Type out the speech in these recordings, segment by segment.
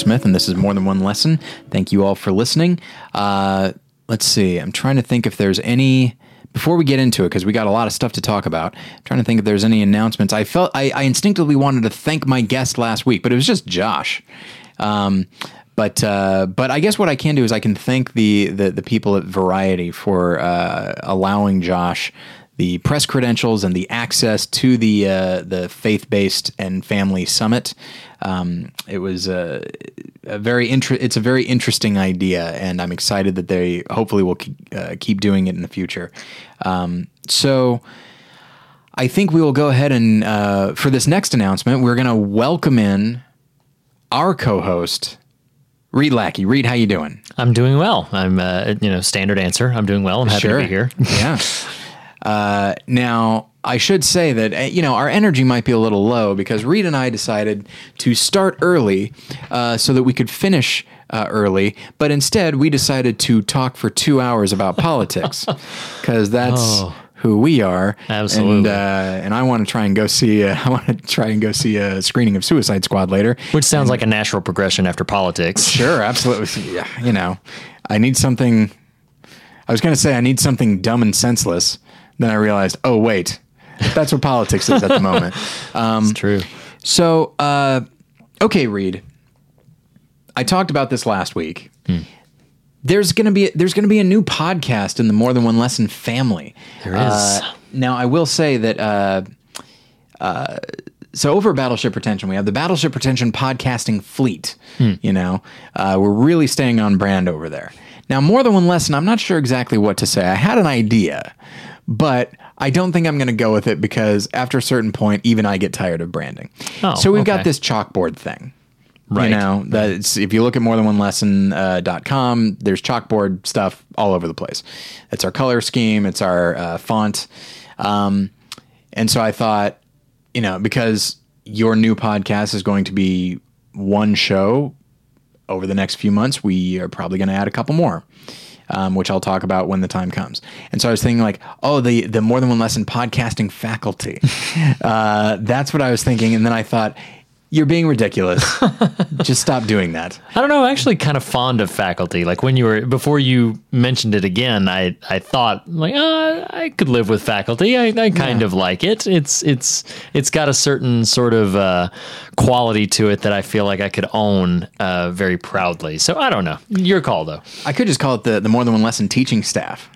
Smith, and this is More Than One Lesson. Thank you all for listening. Uh, let's see. I'm trying to think if there's any. Before we get into it, because we got a lot of stuff to talk about, I'm trying to think if there's any announcements. I felt I, I instinctively wanted to thank my guest last week, but it was just Josh. Um, but uh, but I guess what I can do is I can thank the the, the people at Variety for uh, allowing Josh the press credentials and the access to the uh, the faith based and family summit. Um, it was a, a very inter- It's a very interesting idea, and I'm excited that they hopefully will keep, uh, keep doing it in the future. Um, so. I think we will go ahead and uh, for this next announcement, we're going to welcome in our co-host, Reed Lackey. Reed, how you doing? I'm doing well. I'm, uh, you know, standard answer. I'm doing well. I'm happy Sure. to be here. yeah. Uh, now, I should say that, uh, you know, our energy might be a little low because Reed and I decided to start early uh, so that we could finish uh, early. But instead, we decided to talk for two hours about politics because that's. Oh. Who we are, Absolutely. and uh, and I want to try and go see. Uh, I want to try and go see a screening of Suicide Squad later. Which sounds like a natural progression after politics. Sure, absolutely. Yeah, you know, I need something. I was going to say I need something dumb and senseless. Then I realized, oh wait, that's what politics is at the moment. Um, It's true. so, uh, okay, Reed. I talked about this last week. There's gonna be there's gonna be a new podcast in the More Than One Lesson family. There is. Uh, now, I will say that. Uh, uh, so over Battleship Pretension, we have the Battleship Pretension podcasting fleet. You know, uh, we're really staying on brand over there. Now, more than one lesson. I'm not sure exactly what to say. I had an idea, but I don't think I'm going to go with it because after a certain point, even I get tired of branding. Oh, so we've got this chalkboard thing. Right. You know, that's if you look at more than one lesson uh, dot com, there's chalkboard stuff all over the place. It's our color scheme, it's our uh, font. Um, and so I thought, you know, because your new podcast is going to be one show over the next few months, we are probably going to add a couple more. Um, which I'll talk about when the time comes. And so I was thinking, like, oh, the the more than one lesson podcasting faculty. uh, that's what I was thinking. And then I thought, you're being ridiculous. Just stop doing that. I don't know. I'm actually kind of fond of faculty. Like when you were before you mentioned it again, I I thought like uh, I could live with faculty. I, I kind of like it. It's it's it's got a certain sort of uh, quality to it that I feel like I could own uh, very proudly. So I don't know. Your call though. I could just call it the the more than one lesson teaching staff,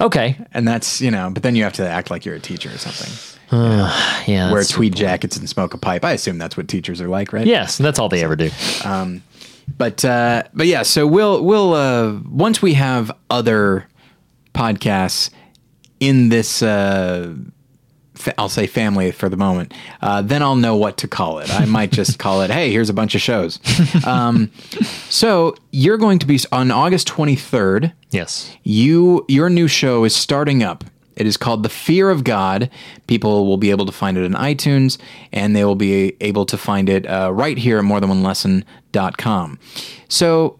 Okay. and that's you know. But then you have to act like you're a teacher or something. Yeah. Wear tweed jackets and smoke a pipe. I assume that's what teachers are like, right? Yes, that's all they ever do. But uh, but yeah, so we'll we'll uh, once we have other podcasts in this. Uh, fa- I'll say family for the moment. Uh, then I'll know what to call it. I might just call it, "Hey, here's a bunch of shows." Um, so you're going to be on August 23rd. Yes. you your new show is starting up. It is called The Fear of God. People will be able to find it in iTunes, and they will be able to find it uh, right here at morethanonelesson.com. So,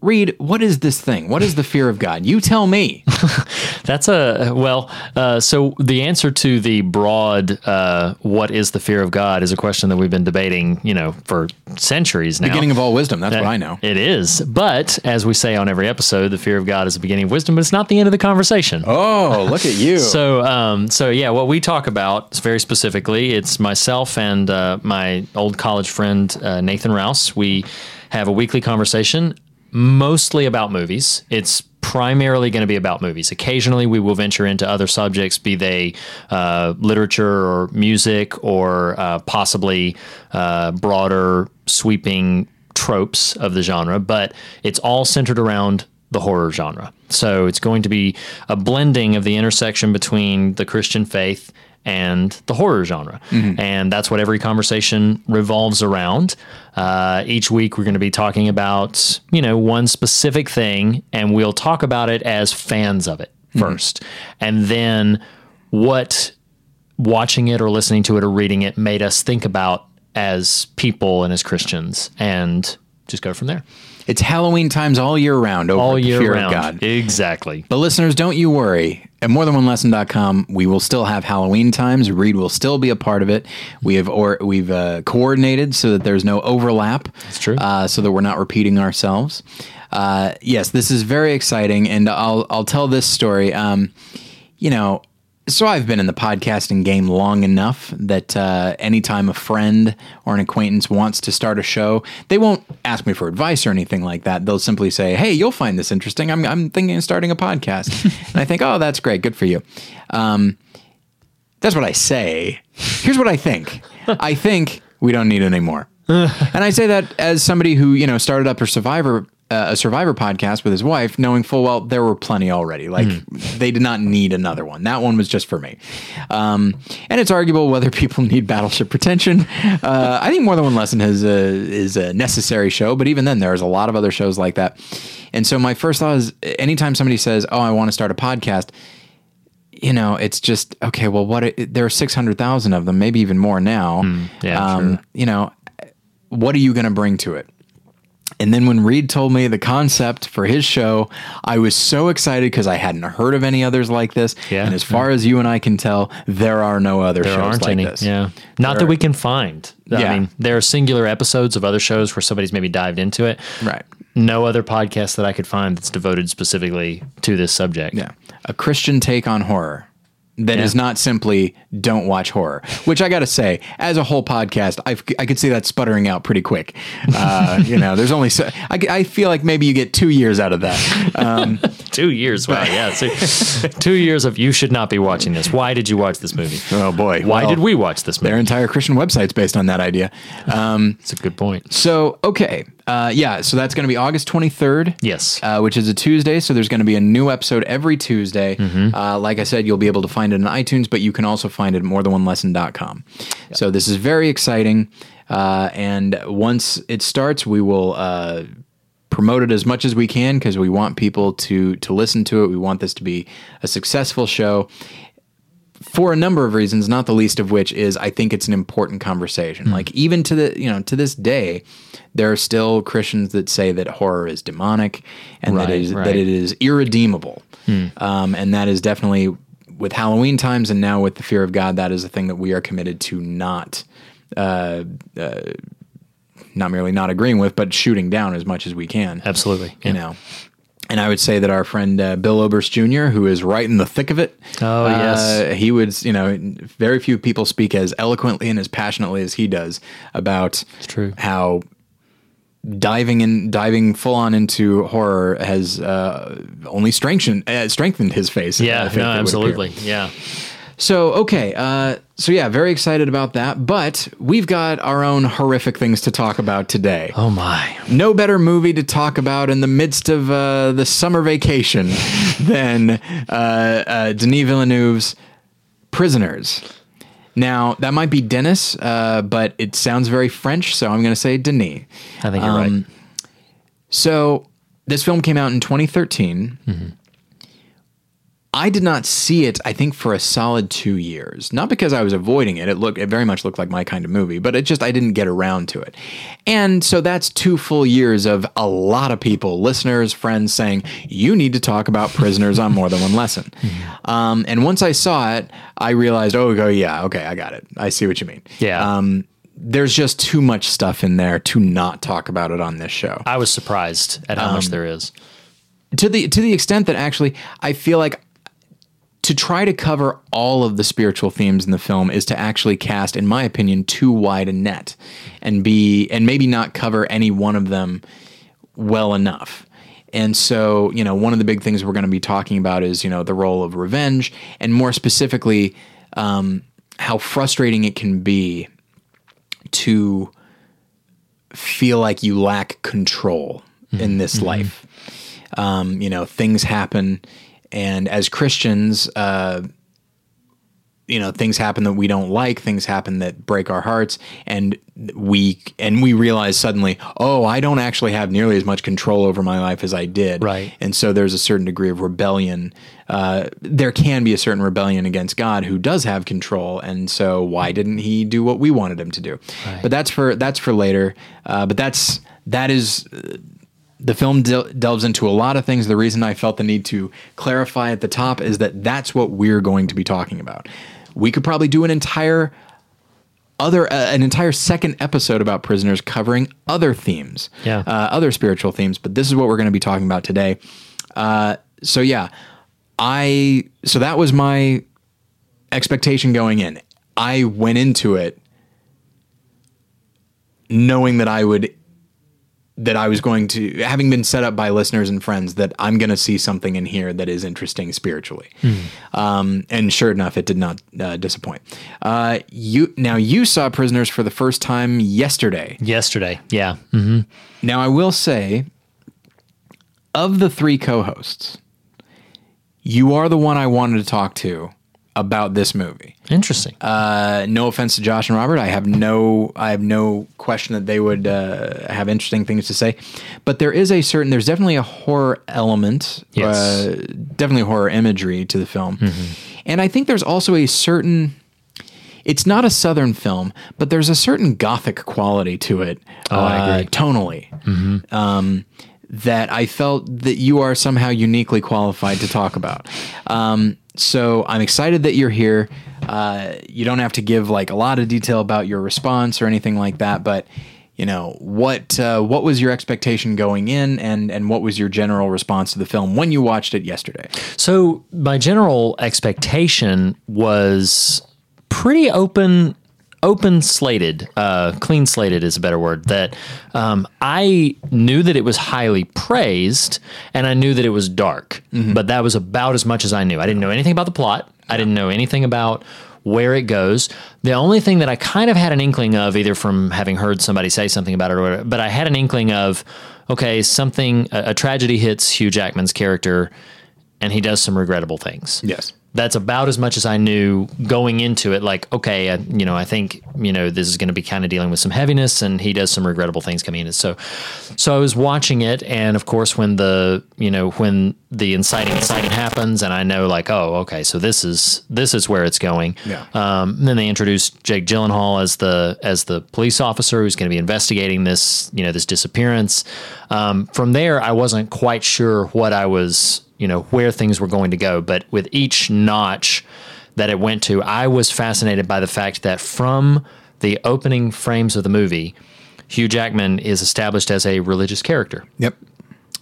Reed, what is this thing? What is the fear of God? You tell me. That's a well. Uh, so the answer to the broad uh, "What is the fear of God?" is a question that we've been debating, you know, for centuries now. Beginning of all wisdom. That's what I know. It is, but as we say on every episode, the fear of God is the beginning of wisdom, but it's not the end of the conversation. Oh, look at you. So, um, so yeah, what we talk about is very specifically, it's myself and uh, my old college friend uh, Nathan Rouse. We have a weekly conversation, mostly about movies. It's primarily going to be about movies. Occasionally, we will venture into other subjects, be they uh, literature or music, or uh, possibly uh, broader, sweeping tropes of the genre. But it's all centered around the horror genre. So it's going to be a blending of the intersection between the Christian faith and the horror genre. And that's what every conversation revolves around. Uh, each week, we're going to be talking about, you know, one specific thing, and we'll talk about it as fans of it first. And then what watching it or listening to it or reading it made us think about as people and as Christians, and just go from there. It's Halloween times all year round over All the year Fear round. of God. Exactly. But listeners, don't you worry. At morethanonelesson.com, we will still have Halloween times. Reed will still be a part of it. We have or we've uh, coordinated so that there's no overlap. That's true. Uh, so that we're not repeating ourselves. Uh, yes, this is very exciting, and I'll I'll tell this story. Um, you know, so I've been in the podcasting game long enough that uh, anytime a friend or an acquaintance wants to start a show, they won't ask me for advice or anything like that. They'll simply say, "Hey, you'll find this interesting. I'm I'm thinking of starting a podcast," and I think, "Oh, that's great. Good for you." Um, that's what I say. Here's what I think. I think we don't need any more. and I say that as somebody who you know started up a Survivor a Survivor podcast with his wife, knowing full well there were plenty already. Like they did not need another one. That one was just for me. Um, and it's arguable whether people need Battleship Pretension. Uh, I think more than one lesson has a, is a necessary show, but even then, there's a lot of other shows like that. And so my first thought is, anytime somebody says, "Oh, I want to start a podcast," you know, it's just okay. Well, what it, there are six hundred thousand of them, maybe even more now. yeah, sure. You know, what are you going to bring to it? And then when Reed told me the concept for his show, I was so excited because I hadn't heard of any others like this. Yeah, and as far as you and I can tell, there are no other There shows aren't like any. this. Yeah. Not There that we can find. Yeah. I mean, there are singular episodes of other shows where somebody's maybe dived into it. Right. No other podcast that I could find that's devoted specifically to this subject. Yeah. A Christian take on horror that is Yeah. not simply don't watch horror, which I got to say, as a whole podcast, I've, I could see that sputtering out pretty quick. Uh, you know, there's only so, I, I feel like maybe you get two years out of that. Um, Two years. Wow. Yeah. So, two years of you should not be watching this. Why did you watch this movie? oh boy. Why Well, did we watch this movie? Their entire Christian website's based on that idea. It's a good point. So, okay. Uh, yeah, so that's going to be August 23rd. Yes. Uh, which is a Tuesday. So there's going to be a new episode every Tuesday. Uh, like I said, you'll be able to find it on iTunes, but you can also find it at morethanonelesson.com. So this is very exciting. Uh, and once it starts, we will uh, promote it as much as we can because we want people to to listen to it. We want this to be a successful show for a number of reasons, not the least of which is I think it's an important conversation. Hmm. Like even to the you know to this day, there are still Christians that say that horror is demonic and that Right, it is right. that it is irredeemable, um, and that is definitely with Halloween times and now with the fear of God. That is a thing that we are committed to not. Uh, uh, not merely not agreeing with, but shooting down as much as we can Absolutely. you know. And I would say that our friend uh, Bill Oberst Jr., who is right in the thick of it, Oh, uh, yes. he would, you know, very few people speak as eloquently and as passionately as he does about true. how diving in, diving full on into horror has uh, only strengthened uh, strengthened his face. Yeah. No, it would appear. absolutely. Yeah. So okay, uh, so yeah, very excited about that. But we've got our own horrific things to talk about today. Oh my. no better movie to talk about in the midst of uh, the summer vacation than uh, uh, Denis Villeneuve's Prisoners. Now, that might be Dennis, uh, but it sounds very French, so I'm going to say Denis. I think you're Um, right. So, this film came out in 2013. I did not see it, I think, for a solid two years. Not because I was avoiding it. It looked, it very much looked like my kind of movie, but it just, I didn't get around to it. And so that's two full years of a lot of people, listeners, friends saying, you need to talk about prisoners on more than one lesson. Um, and once I saw it, I realized, oh, go, yeah, okay, I got it. I see what you mean. Yeah. Um, there's just too much stuff in there to not talk about it on this show I was surprised at how um, much there is. to the to the extent that actually I feel like to try to cover all of the spiritual themes in the film is to actually cast, in my opinion, too wide a net and be and maybe not cover any one of them well enough. And so, you know, one of the big things we're going to be talking about is, you know, the role of revenge, and more specifically, um, how frustrating it can be to feel like you lack control in this life. Um, you know, things happen, and as Christians, uh, you know, things happen that we don't like, things happen that break our hearts, and we and we realize suddenly, oh, I don't actually have nearly as much control over my life as I did. Right. And so there's a certain degree of rebellion. Uh, there can be a certain rebellion against God, who does have control, and so why didn't He do what we wanted Him to do? But that's for that's for later. Uh, but that's that is the film del- delves into a lot of things. The reason I felt the need to clarify at the top is that that's what we're going to be talking about. We could probably do an entire other uh, an entire second episode about prisoners covering other themes, Yeah. uh, other spiritual themes. But this is what we're going to be talking about today. Uh, so yeah, I so that was my expectation going in. I went into it knowing that I would that I was going to having been set up by listeners and friends that I'm going to see something in here that is interesting spiritually. Um, and sure enough, it did not uh, disappoint. Uh, you now you saw Prisoners for the first time yesterday. Yesterday, yeah. hmm Now I will say, of the three co-hosts, you are the one I wanted to talk to about this movie. Interesting. Uh, no offense to Josh and Robert, I have no, I have no question that they would uh, have interesting things to say. But there is a certain, there's definitely a horror element, Yes. uh, definitely horror imagery to the film, and I think there's also a certain. It's not a southern film, but there's a certain gothic quality to it. Oh, I uh, agree. tonally. Um, that I felt that you are somehow uniquely qualified to talk about. Um, so I'm excited that you're here. Uh, you don't have to give like a lot of detail about your response or anything like that, but you know what uh, what was your expectation going in, and and what was your general response to the film when you watched it yesterday? So my general expectation was pretty open open slated uh, clean slated is a better word that um, i knew that it was highly praised and i knew that it was dark but that was about as much as i knew. I didn't know anything about the plot. I didn't know anything about where it goes. The only thing that i kind of had an inkling of either from having heard somebody say something about it or whatever, but i had an inkling of okay something a, a tragedy hits hugh jackman's character and he does some regrettable things. Yes. That's about as much as I knew going into it. Like, okay, I, you know, I think you know this is going to be kind of dealing with some heaviness, and he does some regrettable things coming in. So, so I was watching it, and of course, when the you know when the inciting inciting happens, and I know like, oh, okay, so this is this is where it's going. Yeah. Um, and then they introduced Jake Gyllenhaal as the as the police officer who's going to be investigating this you know this disappearance. Um, from there, I wasn't quite sure what I was you know where things were going to go, but with each notch that it went to, I was fascinated by the fact that from the opening frames of the movie, Hugh Jackman is established as a religious character Yep.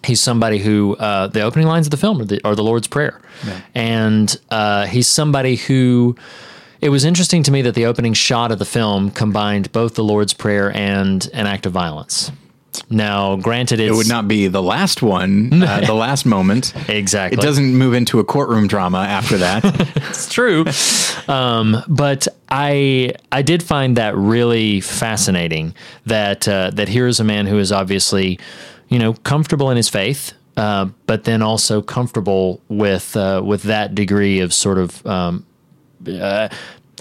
he's somebody who uh, the opening lines of the film are the, are the Lord's Prayer, and uh, he's somebody who. It was interesting to me that the opening shot of the film combined both the Lord's Prayer and an act of violence. Now, granted, it's It would not be the last one, uh, the last moment. exactly It doesn't move into a courtroom drama after that. It's true. Um, but I I did find that really fascinating that uh, that here is a man who is obviously, you know, comfortable in his faith, uh, but then also comfortable with uh, with that degree of sort of. Um, uh,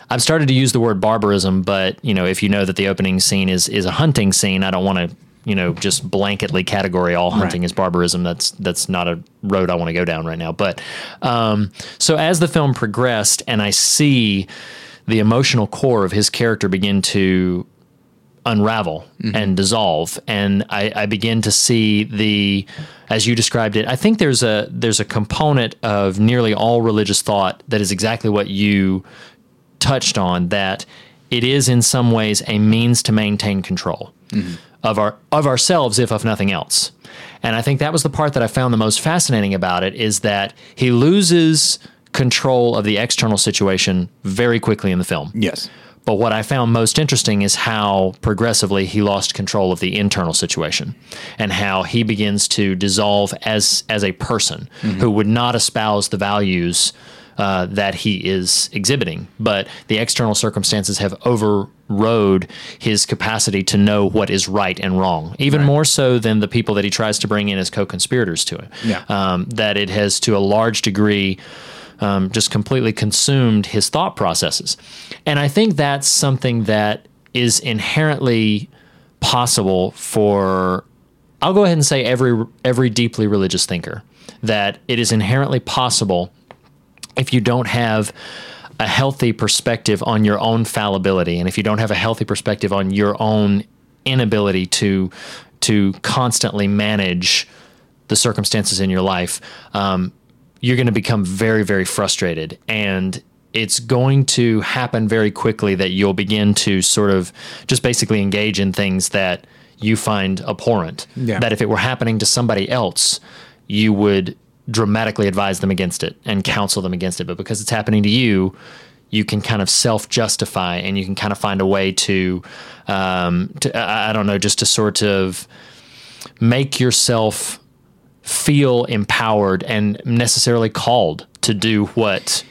I've started to use the word barbarism, but you know, if you know that the opening scene is is a hunting scene, I don't want to you know just blanketly category all hunting Right. as barbarism. That's that's not a road I want to go down right now. But um, so as the film progressed, and I see the emotional core of his character begin to unravel and dissolve and I, I begin to see the as you described it i think there's a there's a component of nearly all religious thought that is exactly what you touched on that it is in some ways a means to maintain control of our of ourselves if of nothing else. And i think that was the part that i found the most fascinating about it is that he loses control of the external situation very quickly in the film. Yes. but what I found most interesting is how progressively he lost control of the internal situation and how he begins to dissolve as as a person mm-hmm. who would not espouse the values uh, that he is exhibiting. But the external circumstances have overrode his capacity to know what is right and wrong, even more so than the people that he tries to bring in as co-conspirators to him. Yeah. Um, that it has to a large degree um, just completely consumed his thought processes. And I think that's something that is inherently possible for I'll go ahead and say every every deeply religious thinker that it is inherently possible if you don't have a healthy perspective on your own fallibility and if you don't have a healthy perspective on your own inability to to constantly manage the circumstances in your life, um, you're going to become very, very frustrated. And it's going to happen very quickly that you'll begin to sort of just basically engage in things that you find abhorrent. Yeah. That if it were happening to somebody else, you would dramatically advise them against it and counsel them against it. But because it's happening to you, you can kind of self justify and you can kind of find a way to, um, to I don't know, just to sort of make yourself feel empowered and necessarily called to do what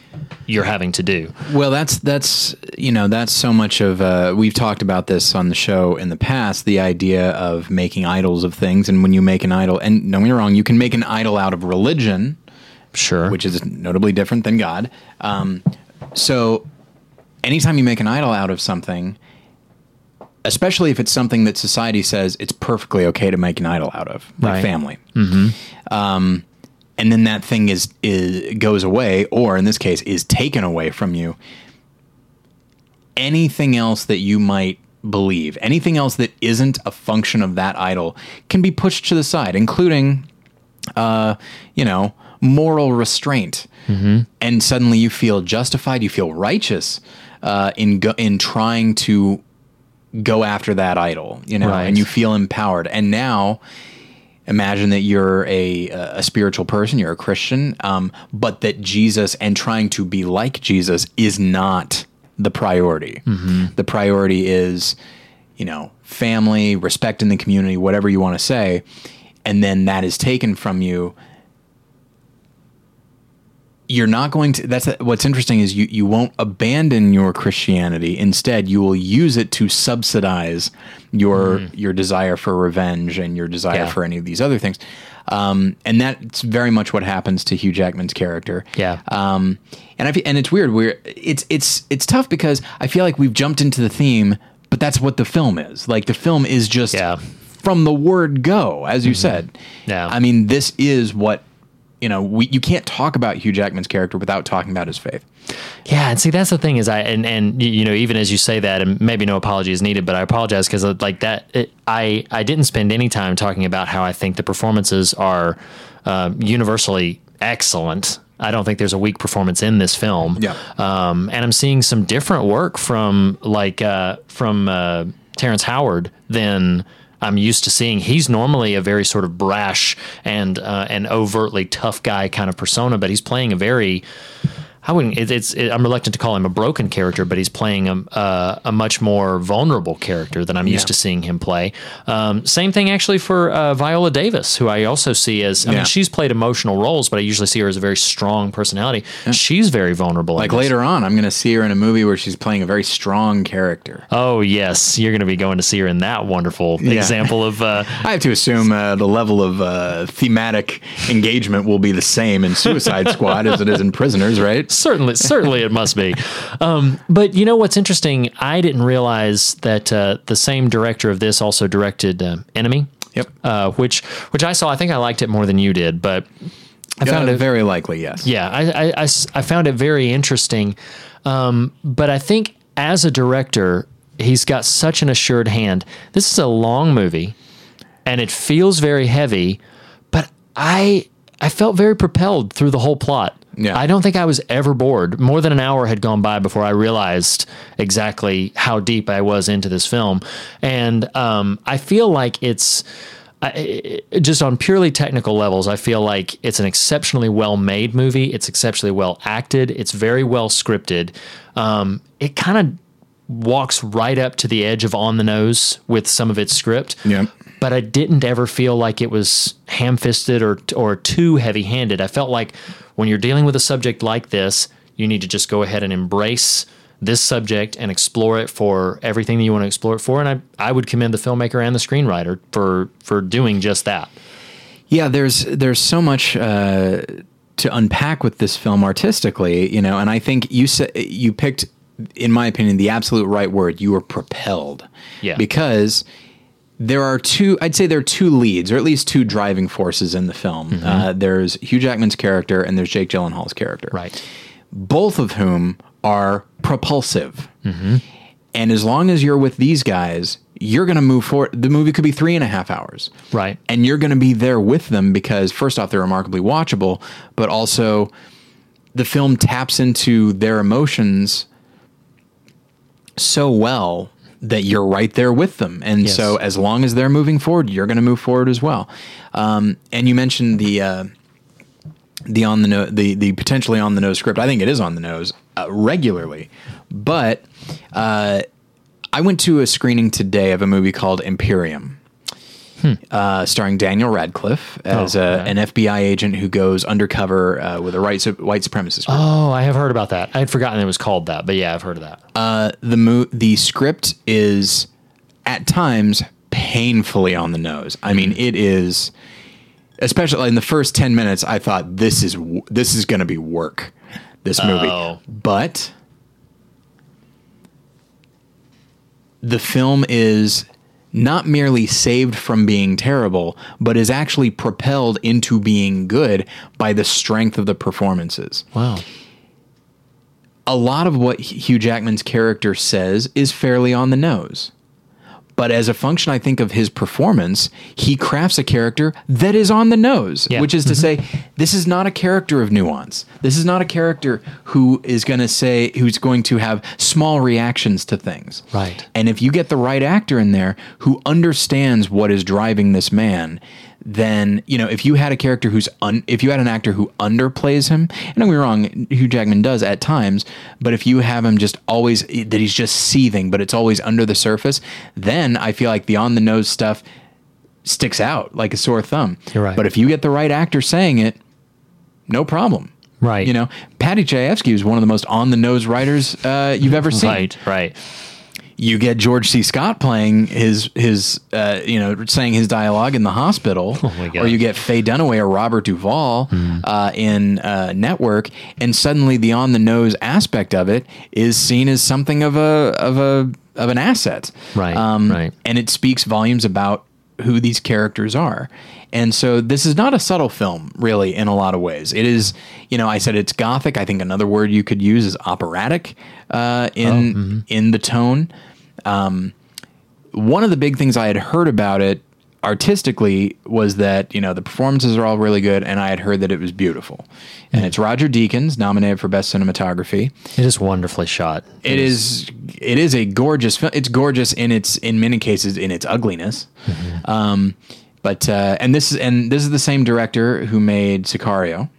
you're having to do. Well, that's that's you know that's so much of uh, we've talked about this on the show in the past. The idea of making idols of things, and when you make an idol, and don't get me wrong, you can make an idol out of religion, Sure. which is notably different than God. Um, so, anytime you make an idol out of something, especially if it's something that society says it's perfectly okay to make an idol out of, like Right. family, um, and then that thing is, is goes away, or in this case, is taken away from you. Anything else that you might believe, anything else that isn't a function of that idol, can be pushed to the side, including uh, you know, moral restraint, and suddenly you feel justified, you feel righteous uh, in go- in trying to go after that idol, you know, Right. and you feel empowered. And now, imagine that you're a a spiritual person, you're a Christian, um, but that Jesus and trying to be like Jesus is not the priority. The priority is, you know, family, respect in the community, whatever you want to say, and then that is taken from you. You're not going to. That's what's interesting is you you won't abandon your Christianity. Instead, you will use it to subsidize your your desire for revenge and your desire Yeah. for any of these other things. Um, and that's very much what happens to Hugh Jackman's character. Yeah. Um, and I and it's weird. We're it's it's it's tough because I feel like we've jumped into the theme, but that's what the film is. Like the film is just Yeah. from the word go, as you said. Yeah. I mean, this is what you know. We you can't talk about Hugh Jackman's character without talking about his faith. Yeah, and see that's the thing is I and and you know even as you say that and maybe no apology is needed, but I apologize because like that it, I I didn't spend any time talking about how I think the performances are uh, universally excellent. I don't think there's a weak performance in this film. Yeah. Um, and I'm seeing some different work from like uh, from uh, Terrence Howard than I'm used to seeing. He's normally a very sort of brash and uh, overtly tough guy kind of persona, but he's playing a very I wouldn't. It, it's. It, I'm reluctant to call him a broken character, but he's playing a a, a much more vulnerable character than I'm used to seeing him play. Um, same thing actually for uh, Viola Davis, who I also see as. I Yeah. mean, she's played emotional roles, but I usually see her as a very strong personality. She's very vulnerable. Like later on, I'm going to see her in a movie where she's playing a very strong character. Oh yes, you're going to be going to see her in that wonderful example of. Uh, I have to assume uh, the level of uh, thematic engagement will be the same in Suicide Squad as it is in Prisoners, right? Certainly certainly it must be. Um, but you know what's interesting? I didn't realize that uh, the same director of this also directed um, enemy. Yep. uh, which which i saw. I think i liked it more than you did but i found Uh, it very likely, yes. yeah I I found it very interesting. Um, but i think as a director he's got such an assured hand. This is a long movie and it feels very heavy but i i felt very propelled through the whole plot Yeah. i don't think i was ever bored more than an hour had gone by before i realized exactly how deep i was into this film and um, i feel like it's I, just on purely technical levels, I feel like it's an exceptionally well made movie. It's exceptionally well acted. It's very well scripted. Um, it kind of walks right up to the edge of on the nose with some of its script. Yep. But I didn't ever feel like it was ham fisted or, or too heavy handed. I felt like when you're dealing with a subject like this, you need to just go ahead and embrace this subject and explore it for everything that you want to explore it for. And I, I would commend the filmmaker and the screenwriter for, for doing just that. Yeah, there's there's so much uh, to unpack with this film artistically, you know, and I think you said you picked, in my opinion, the absolute right word. You were propelled, Yeah. because there are two. I'd say there are two leads, or at least two driving forces in the film. Mm-hmm. Uh, there's Hugh Jackman's character, and there's Jake Gyllenhaal's character, Right. both of whom are propulsive. Mm-hmm. And as long as you're with these guys, you're going to move forward. The movie could be three and a half hours. Right. And you're going to be there with them because, first off, they're remarkably watchable, but also the film taps into their emotions so well that you're right there with them. And Yes. so, as long as they're moving forward, you're going to move forward as well. Um, and you mentioned the. Uh, the on the nose, the the potentially on the nose script. I think it is on the nose uh, regularly, but uh, I went to a screening today of a movie called Imperium, uh, starring Daniel Radcliffe as Oh, a, okay. an FBI agent who goes undercover uh, with a white su- white supremacist group. Oh, I have heard about that. I had forgotten it was called that, but yeah, I've heard of that. Uh, the mo- the script is at times painfully on the nose. I mean, it is especially in the first 10 minutes I thought this is w- this is going to be work this movie. Oh. But the film is not merely saved from being terrible, but is actually propelled into being good by the strength of the performances wow. a lot of what Hugh Jackman's character says is fairly on the nose. But as a function, I think, of his performance, he crafts a character that is on the nose, Yeah. which is to mm-hmm. say, this is not a character of nuance. This is not a character who is going to say, who's going to have small reactions to things. Right. And if you get the right actor in there who understands what is driving this man, then you know if you had a character who's un, if you had an actor who underplays him, and don't get me wrong, Hugh Jackman does at times, but if you have him just always that he's just seething, but it's always under the surface, then I feel like the on the nose stuff sticks out like a sore thumb. You're right. But if you get the right actor saying it, no problem. Right. You know, Paddy Chayefsky is one of the most on the nose writers uh, you've ever seen Right, right. You get George C. Scott playing his his uh, you know saying his dialogue in the hospital, Oh or you get Faye Dunaway or Robert Duvall uh, in uh, Network, and suddenly the on the nose aspect of it is seen as something of a of a of an asset, Right, Um, right. and it speaks volumes about who these characters are. And so this is not a subtle film, really, in a lot of ways. It is, you know, I said it's gothic. I think another word you could use is operatic uh, in in the tone. Um, one of the big things I had heard about it artistically was that you know the performances are all really good, and I had heard that it was beautiful. And it's Roger Deakins nominated for best cinematography. It is wonderfully shot. It is it is a gorgeous film. It's gorgeous in its in many cases in its ugliness. Um, but uh, and this is and this is the same director who made Sicario,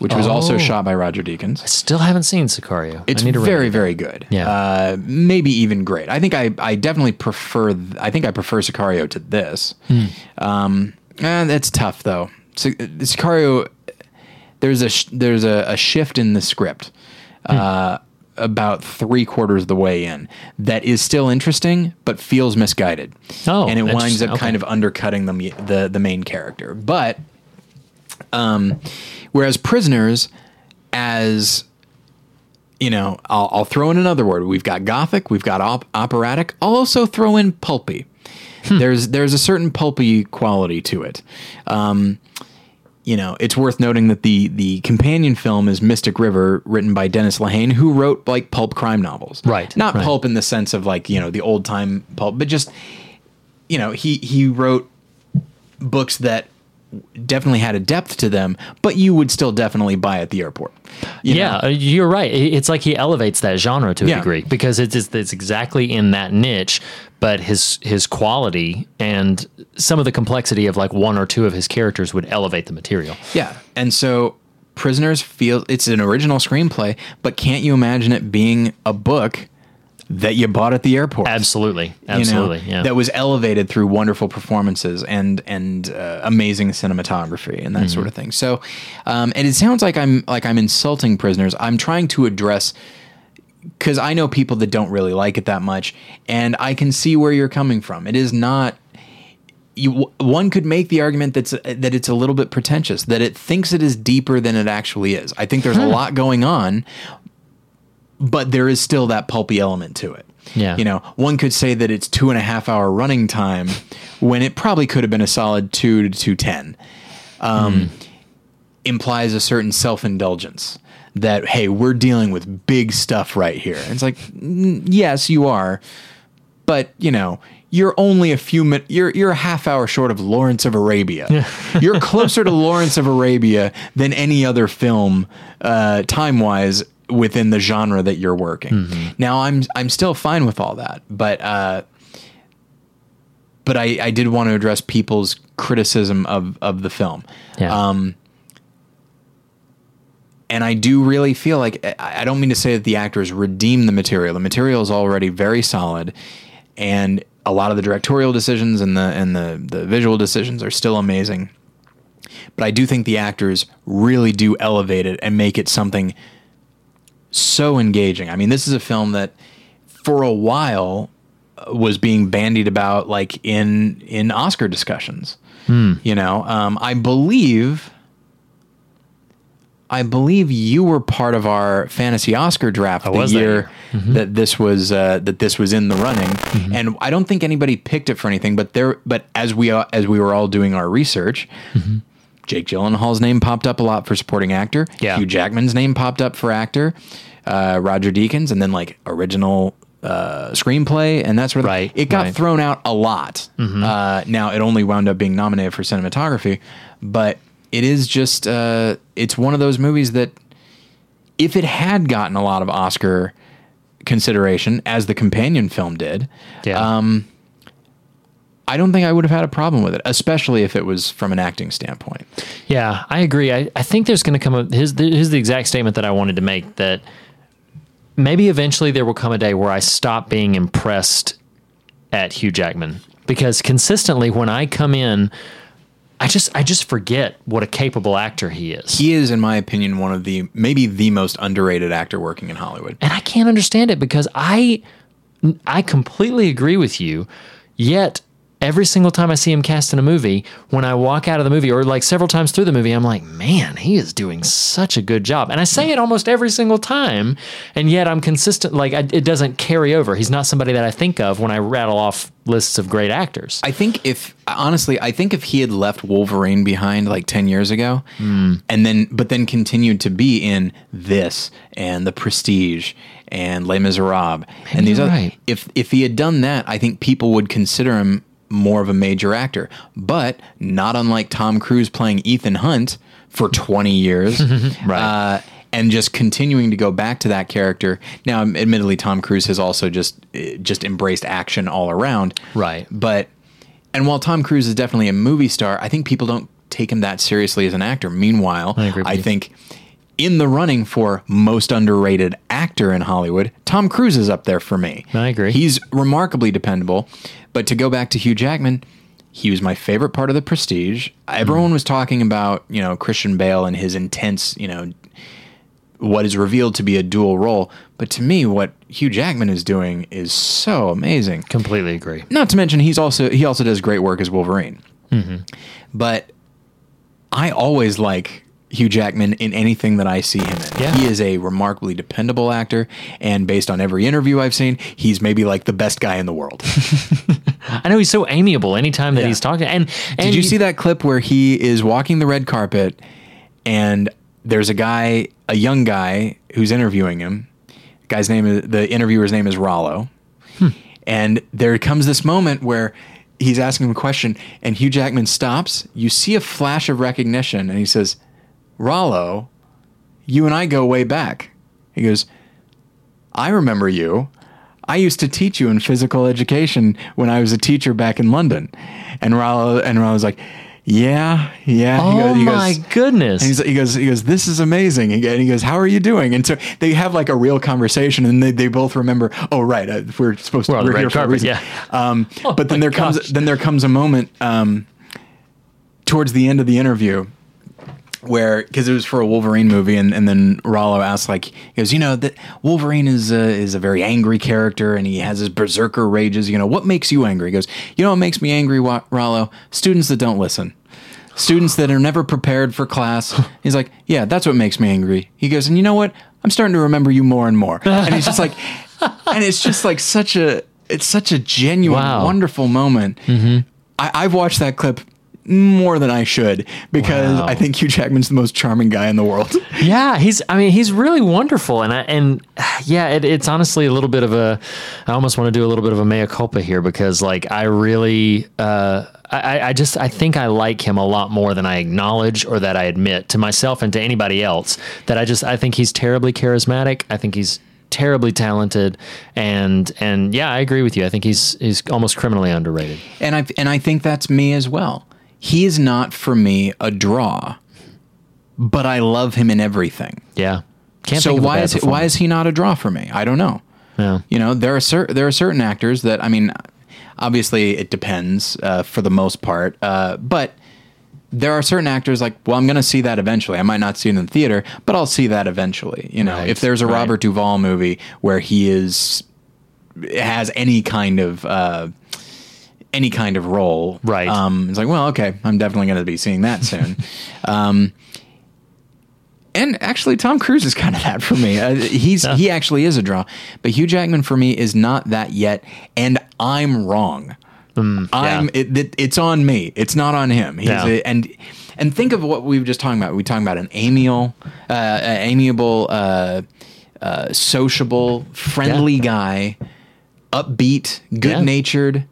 which was also Oh. shot by Roger Deakins. I still haven't seen Sicario. It's I need to very very good. Yeah. uh, maybe even great. I think I I definitely prefer th- I think I prefer Sicario to this. Hmm. Um, eh, that's tough though. Sic- Sicario, there's a sh- there's a, a shift in the script. Uh, about three quarters of the way in, that is still interesting, but feels misguided. Oh, and it winds up kind of undercutting the the the main character. But um, whereas prisoners, as you know, I'll, I'll throw in another word. We've got gothic, we've got op- operatic. I'll also throw in pulpy. There's there's a certain pulpy quality to it. Um, you know, it's worth noting that the the companion film is Mystic River, written by Dennis Lehane, who wrote like pulp crime novels. Right, Not right. pulp in the sense of like you know the old time pulp, but just you know he he wrote books that definitely had a depth to them, but you would still definitely buy at the airport. you yeah, know? uh, you're right. It's like he elevates that genre to a Yeah. degree because it's, it's it's exactly in that niche, but his his quality and some of the complexity of like one or two of his characters would elevate the material. Yeah. And so Prisoners feel it's an original screenplay, but can't you imagine it being a book that you bought at the airport? Absolutely, you know, absolutely. yeah. That was elevated through wonderful performances and and uh, amazing cinematography and that Mm-hmm. sort of thing. So, um, and it sounds like I'm like I'm insulting prisoners. I'm trying to address because I know people that don't really like it that much, and I can see where you're coming from. It is not. You, one could make the argument that's that it's a little bit pretentious, that it thinks it is deeper than it actually is. I think there's a lot going on, but there is still that pulpy element to it. Yeah. You know, one could say that it's two and a half hour running time when it probably could have been a solid two to two ten. Um, Implies a certain self indulgence that hey, we're dealing with big stuff right here. And it's like, mm, yes, you are, but you know, you're only a few minutes. You're you're a half hour short of Lawrence of Arabia. you're closer to Lawrence of Arabia than any other film, uh, time wise, within the genre that you're working. Now, I'm I'm still fine with all that, but. Uh, but I, I did want to address people's criticism of, of the film. Yeah. Um, and I do really feel like I I don't mean to say that the actors redeem the material. The material is already very solid, and a lot of the directorial decisions and the and the the visual decisions are still amazing. But I do think the actors really do elevate it and make it something so engaging. I mean, this is a film that for a while uh, was being bandied about like in in Oscar discussions. You know, um, I believe I believe you were part of our fantasy Oscar draft the that year. Mm-hmm. that this was uh, that this was in the running, and I don't think anybody picked it for anything. But there, but as we uh, as we were all doing our research, Mm-hmm. Jake Gyllenhaal's name popped up a lot for supporting actor. Yeah. Hugh Jackman's name popped up for actor. Uh, Roger Deakins, and then like original uh, screenplay and that sort of Right, It got right. Mm-hmm. thrown out a lot. Uh, now it only wound up being nominated for cinematography, but it is just uh, it's one of those movies that if it had gotten a lot of Oscar consideration as the companion film did, Yeah. um, I don't think I would have had a problem with it, especially if it was from an acting standpoint. Yeah, I agree. I, I think there's going to come a here's the, here's the exact statement that I wanted to make that maybe eventually there will come a day where I stop being impressed at Hugh Jackman because consistently when I come in I just I just forget what a capable actor he is. He is, in my opinion, one of the maybe the most underrated actor working in Hollywood. and I can't understand it because I I completely agree with you. Yet every single time I see him cast in a movie, when I walk out of the movie or like several times through the movie, I'm like, man, he is doing such a good job. And I say it almost every single time, and yet I'm consistent. Like I, it doesn't carry over. He's not somebody that I think of when I rattle off lists of great actors. I think if honestly, I think if he had left Wolverine behind like ten years ago, hmm. and then but then continued to be in this and The Prestige and Les Miserables and these other, right. if if he had done that, I think people would consider him more of a major actor. But not unlike Tom Cruise playing Ethan Hunt for twenty years, Right. Uh, and just continuing to go back to that character. Now, admittedly, Tom Cruise has also just eh, just embraced action all around, Right. but and while Tom Cruise is definitely a movie star, I think people don't take him that seriously as an actor. Meanwhile, I you. think in the running for most underrated actor in Hollywood, Tom Cruise is up there for me. I agree. He's remarkably dependable. But to go back to Hugh Jackman, he was my favorite part of the Prestige. Everyone was talking about you know Christian Bale and his intense you know what is revealed to be a dual role. But to me, what Hugh Jackman is doing is so amazing Completely agree. not to mention he's also he also does great work as Wolverine. Mm-hmm. But I always like Hugh Jackman in anything that I see him in. Yeah. He is a remarkably dependable actor, and based on every interview I've seen, he's maybe like the best guy in the world. I know he's so amiable anytime that Yeah. he's talking. And, and Did you see that clip where he is walking the red carpet, and there's a guy, a young guy, who's interviewing him. The guy's name is the interviewer's name is Rollo, hmm. and there comes this moment where he's asking him a question, and Hugh Jackman stops. You see a flash of recognition, and he says, "Rollo, you and I go way back." He goes, "I remember you." I used to teach you in physical education when I was a teacher back in London. And Rollo and Rollo's like, yeah, yeah. Oh my goodness. and he's, he goes, he goes, this is amazing. And he goes, how are you doing? And so they have like a real conversation, and they, they both remember. Oh, right, uh, we're supposed We're to we're here for a reason. yeah. Um, Oh but then my there comes then there comes a moment um, towards the end of the interview where because it was for a Wolverine movie, and, and then Rollo asked like he goes, you know that Wolverine is a, is a very angry character, and he has his berserker rages. You know what makes you angry? He goes, you know what makes me angry, Rollo? Students that don't listen. Students that are never prepared for class. He's like, yeah, that's what makes me angry. He goes, and you know what? I'm starting to remember you more and more. And he's just like, and it's just like such a, it's such a genuine, Wow. wonderful moment. Mm-hmm. I, I've watched that clip more than I should because Wow. I think Hugh Jackman's the most charming guy in the world. Yeah, he's. I mean, he's really wonderful, and I, and yeah, it, it's honestly a little bit of a. I almost want to do a little bit of a mea culpa here because, like, I really, uh, I, I just, I think I like him a lot more than I acknowledge or that I admit to myself and to anybody else. That I just, I think he's terribly charismatic. I think he's terribly talented, and and yeah, I agree with you. I think he's he's almost criminally underrated. and I and I think that's me as well. He is not for me a draw, but I love him in everything. Yeah. Can't so think of a why is it, why is he not a draw for me? I don't know. Yeah. You know, there are cer- there are certain actors that I mean, obviously it depends uh, for the most part, uh, but there are certain actors like, well, I'm going to see that eventually. I might not see it in the theater, but I'll see that eventually. You know, Right, if there's a right. Robert Duvall movie where he is has any kind of uh, any kind of role, Right. Um, it's like, well, okay, I'm definitely going to be seeing that soon. um, and actually, Tom Cruise is kind of that for me. Uh, he's he actually is a draw, but Hugh Jackman for me is not that yet, and I'm wrong. I'm it, it, it's on me. It's not on him. He's Yeah. a, and and think of what we were just talking about. We were talking about an amiable, uh, amiable, uh, uh, sociable, friendly guy, upbeat, good natured,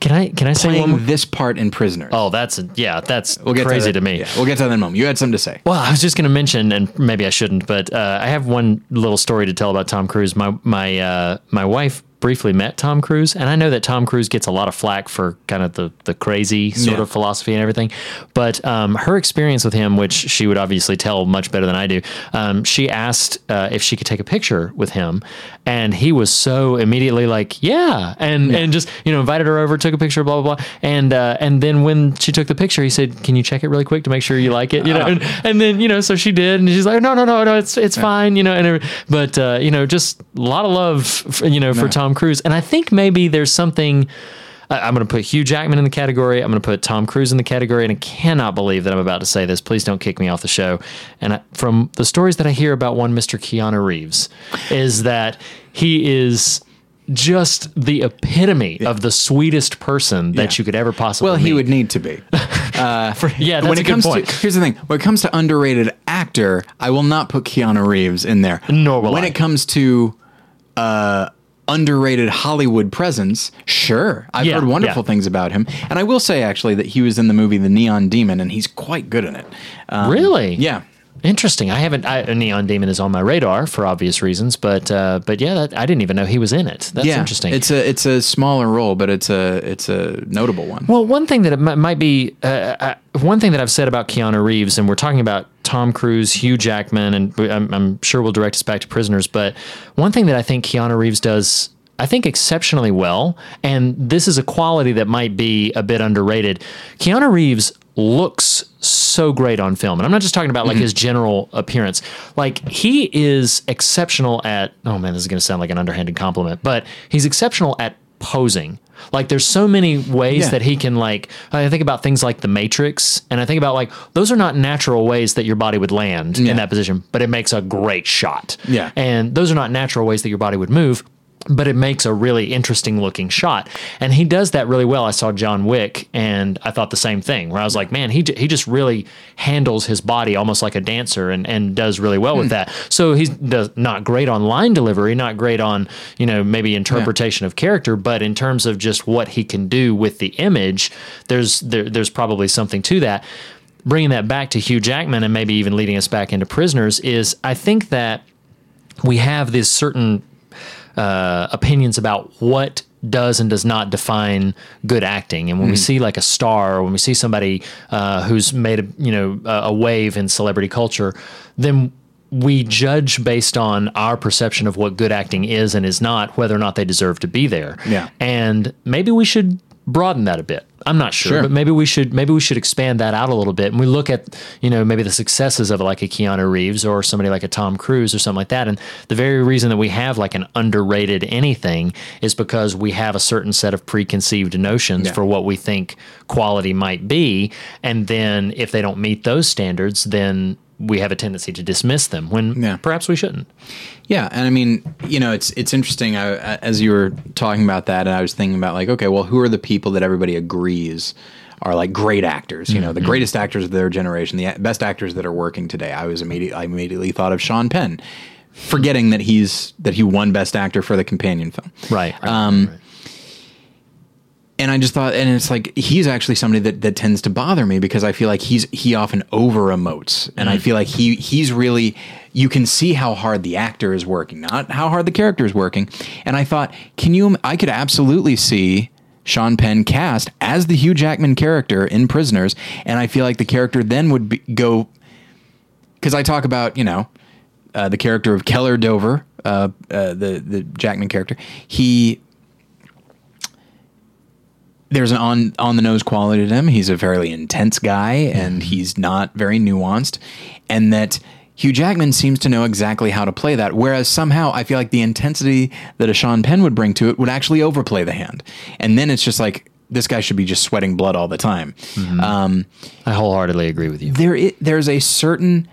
Can I can I say one? more- playing this part in Prisoners. Oh, that's yeah, that's we'll get crazy to, to, me. Yeah, we'll get to that in a moment. You had something to say. Well, I was just going to mention, and maybe I shouldn't, but uh, I have one little story to tell about Tom Cruise. My my uh, my wife briefly met Tom Cruise, and I know that Tom Cruise gets a lot of flack for kind of the the crazy sort Yeah. of philosophy and everything. But um, her experience with him, which she would obviously tell much better than I do, um, she asked uh, if she could take a picture with him, and he was so immediately like, "Yeah," and and just you know invited her over, took a picture, blah blah blah, and uh, and then when she took the picture, he said, "Can you check it really quick to make sure you like it?" You know, and, and then you know, so she did, and she's like, "No, no, no, no, it's it's fine," you know, and but uh, you know, just a lot of love, for, you know, for Tom Cruise, and I think maybe there's something. I'm going to put Hugh Jackman in the category. I'm going to put Tom Cruise in the category, and I cannot believe that I'm about to say this. Please don't kick me off the show. And I, from the stories that I hear about one Mr. Keanu Reeves, is that he is just the epitome of the sweetest person that Yeah. you could ever possibly. Well, he meet. would need to be. yeah, that's when a it good comes point. to here's the thing when it comes to underrated actor i will not put keanu reeves in there Nor will when I. it comes to uh underrated hollywood presence sure i've Yeah, heard wonderful yeah. things about him and i will say actually that he was in the movie the neon demon and he's quite good in it um, Really? yeah Interesting. I haven't. I, Neon Demon is on my radar for obvious reasons, but uh, but yeah, that, I didn't even know he was in it. That's yeah interesting. it's a it's a smaller role but it's a it's a notable one Well, one thing that it might, might be, uh, uh, one thing that I've said about Keanu Reeves, and we're talking about Tom Cruise, Hugh Jackman, and I'm, I'm sure we'll direct us back to Prisoners, but one thing that I think Keanu Reeves does, I think exceptionally well, and this is a quality that might be a bit underrated. Keanu Reeves looks so great on film. And I'm not just talking about like his mm-hmm. general appearance. Like he is exceptional at oh man, this is gonna sound like an underhanded compliment, but he's exceptional at posing. Like there's so many ways Yeah. that he can like I think about things like the Matrix and I think about like those are not natural ways that your body would land Yeah. in that position, but it makes a great shot. Yeah. And those are not natural ways that your body would move. But it makes a really interesting looking shot, and he does that really well. I saw John Wick, and I thought the same thing. Where I was like, "Man, he j- he just really handles his body almost like a dancer, and, and does really well with hmm. that." So he's does not great on line delivery, not great on you know maybe interpretation of character, but in terms of just what he can do with the image, there's there, there's probably something to that bringing that back to Hugh Jackman and maybe even leading us back into Prisoners is I think that we have this certain uh, opinions about what does and does not define good acting. And when we see like a star, or when we see somebody uh, who's made a you know a a wave in celebrity culture, then we judge based on our perception of what good acting is and is not, whether or not they deserve to be there. Yeah. And maybe we should broaden that a bit. I'm not sure, Sure. but maybe we should maybe we should expand that out a little bit. And we look at you know maybe the successes of like a Keanu Reeves or somebody like a Tom Cruise or something like that. And the very reason that we have like an underrated anything is because we have a certain set of preconceived notions Yeah. for what we think quality might be, and then if they don't meet those standards, then we have a tendency to dismiss them when Yeah. perhaps we shouldn't. Yeah, and I mean, you know, it's it's interesting. I, as you were talking about that, and I was thinking about like, okay, well, who are the people that everybody agrees are like great actors, you know, the greatest actors of their generation, the best actors that are working today. I was immediately I immediately thought of Sean Penn, forgetting that he's that he won best actor for the companion film. Right. Um, right. And I just thought, and it's like he's actually somebody that, that tends to bother me because I feel like he's he often over emotes, and I feel like he he's really you can see how hard the actor is working, not how hard the character is working. And I thought, can you? I could absolutely see Sean Penn cast as the Hugh Jackman character in Prisoners, and I feel like the character then would be, go because I talk about you know uh, the character of Keller Dover, uh, uh, the the Jackman character. He there's an on on the nose quality to him. He's a fairly intense guy, and he's not very nuanced, and that. Hugh Jackman seems to know exactly how to play that, whereas somehow I feel like the intensity that a Sean Penn would bring to it would actually overplay the hand, and then it's just like this guy should be just sweating blood all the time. Um, I wholeheartedly agree with you. there i- there's a certain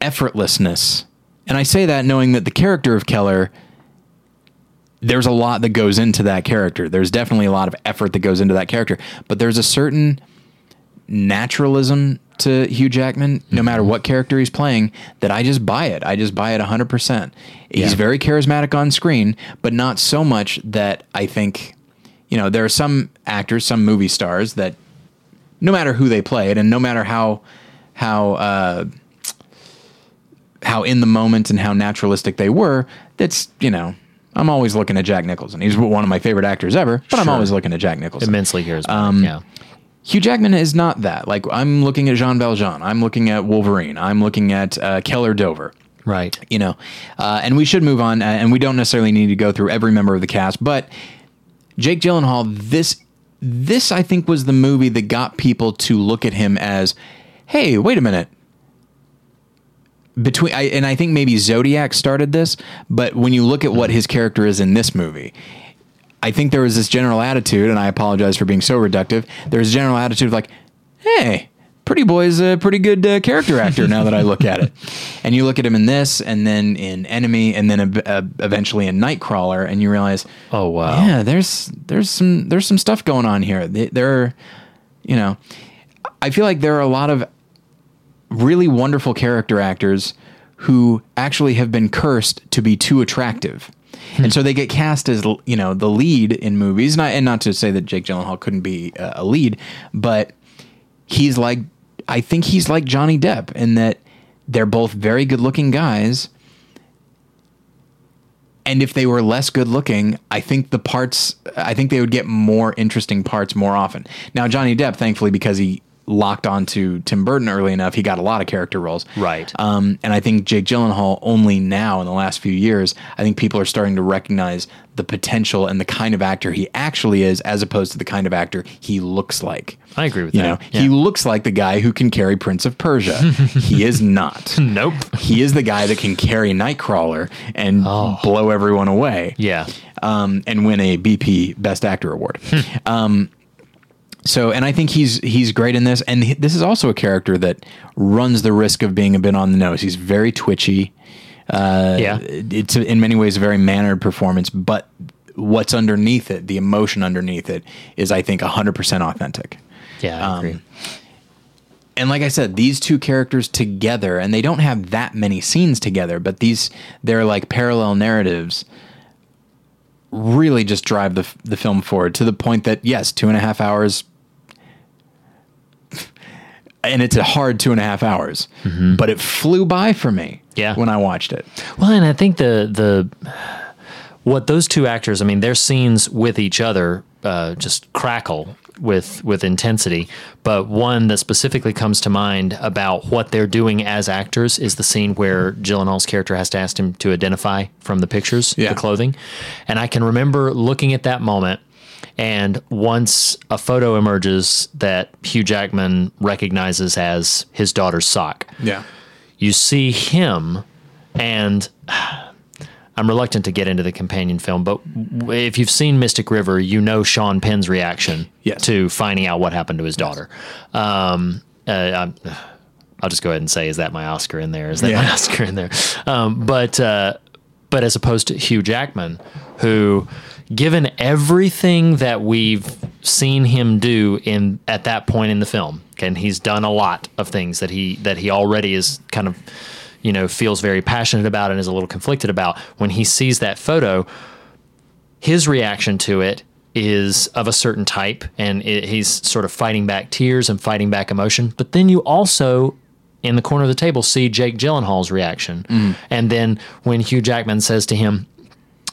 effortlessness, and I say that knowing that the character of Keller, there's a lot that goes into that character. There's definitely a lot of effort that goes into that character, but there's a certain naturalism to Hugh Jackman, no matter what character he's playing, that I just buy it. I just buy it 100%. He's Yeah. very charismatic on screen, but not so much that I think, you know, there are some actors, some movie stars that no matter who they played and no matter how how uh, how in the moment and how naturalistic they were, that's you know I'm always looking at Jack Nicholson. He's one of my favorite actors ever, but I'm always looking at Jack Nicholson. Immensely charismatic. Um, yeah. Hugh Jackman is not that. Like I'm looking at Jean Valjean, I'm looking at Wolverine, I'm looking at uh, Keller Dover Right. you know, uh, and we should move on, uh, and we don't necessarily need to go through every member of the cast, but Jake Gyllenhaal, this this I think was the movie that got people to look at him as, hey, wait a minute. Between I, and I think maybe Zodiac started this, but when you look at what his character is in this movie, I think there was this general attitude, and I apologize for being so reductive. There's a general attitude of like, hey, Pretty Boy's a pretty good uh, character actor now that I look at it. And you look at him in this, and then in Enemy, and then uh, eventually in Nightcrawler, and you realize, Oh wow. yeah, there's there's some there's some stuff going on here. There, you know, I feel like there are a lot of really wonderful character actors who actually have been cursed to be too attractive. And so they get cast as you know the lead in movies, not and not to say that Jake Gyllenhaal couldn't be uh, a lead, but he's like I think he's like Johnny Depp in that they're both very good-looking guys, and if they were less good looking, I think the parts, I think they would get more interesting parts more often. Now, Johnny Depp, thankfully, because he locked onto Tim Burton early enough, he got a lot of character roles. Right. Um, and I think Jake Gyllenhaal only now in the last few years, I think people are starting to recognize the potential and the kind of actor he actually is, as opposed to the kind of actor he looks like. I agree with You that. know, Yeah. he looks like the guy who can carry Prince of Persia. he is not. Nope. He is the guy that can carry Nightcrawler and Oh. blow everyone away. Yeah. Um, and win a BP Best Actor award. um, so, and I think he's he's great in this. And he- this is also a character that runs the risk of being a bit on the nose. He's very twitchy. Uh, Yeah. it's in many ways a very mannered performance, but what's underneath it, the emotion underneath it, is I think hundred percent authentic. Yeah. I agree. and like I said, these two characters together, and they don't have that many scenes together, but these they're like parallel narratives. Really, just drive the the film forward to the point that yes, two and a half hours, and it's a hard two and a half hours, but it flew by for me. Yeah. when I watched it. Well, and I think the the what those two actors, I mean, their scenes with each other uh, just crackle with with intensity. But one that specifically comes to mind about what they're doing as actors is the scene where Gyllenhaal's character has to ask him to identify from the pictures Yeah. the clothing, and I can remember looking at that moment. And once a photo emerges that Hugh Jackman recognizes as his daughter's sock, Yeah, you see him and I'm reluctant to get into the companion film, but if you've seen Mystic River, you know Sean Penn's reaction Yes. to finding out what happened to his daughter. Um, uh, I'm, I'll just go ahead and say, is that my Oscar in there? Is that my Oscar in there? Um, but uh, but as opposed to Hugh Jackman, who, given everything that we've seen him do in at that point in the film. And he's done a lot of things that he that he already is kind of you know feels very passionate about and is a little conflicted about. When he sees that photo, his reaction to it is of a certain type, and it, he's sort of fighting back tears and fighting back emotion. But then you also in the corner of the table see Jake Gyllenhaal's reaction, mm. and then when Hugh Jackman says to him,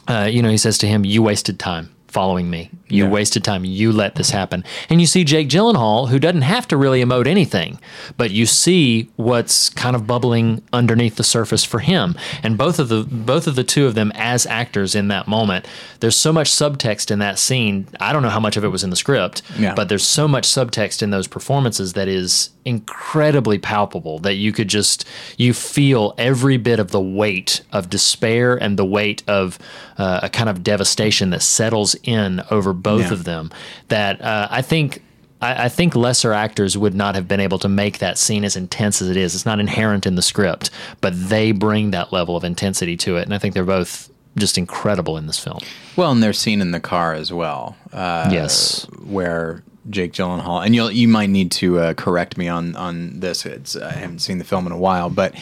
uh, you know, he says to him, "You wasted time." Following me, you Yeah. wasted time. You let this happen, and you see Jake Gyllenhaal, who doesn't have to really emote anything, but you see what's kind of bubbling underneath the surface for him. And both of the both of the two of them as actors in that moment, there's so much subtext in that scene. I don't know how much of it was in the script, Yeah. but there's so much subtext in those performances that is incredibly palpable that you could just you feel every bit of the weight of despair and the weight of uh, a kind of devastation that settles in over both Yeah. of them that uh, i think I, I think lesser actors would not have been able to make that scene as intense as it is. It's not inherent in the script, but they bring that level of intensity to it, and I think they're both just incredible in this film. Well, and their scene in the car as well. Uh, Yes. where Jake Gyllenhaal and you you might need to uh, correct me on on this. It's I haven't seen the film in a while, but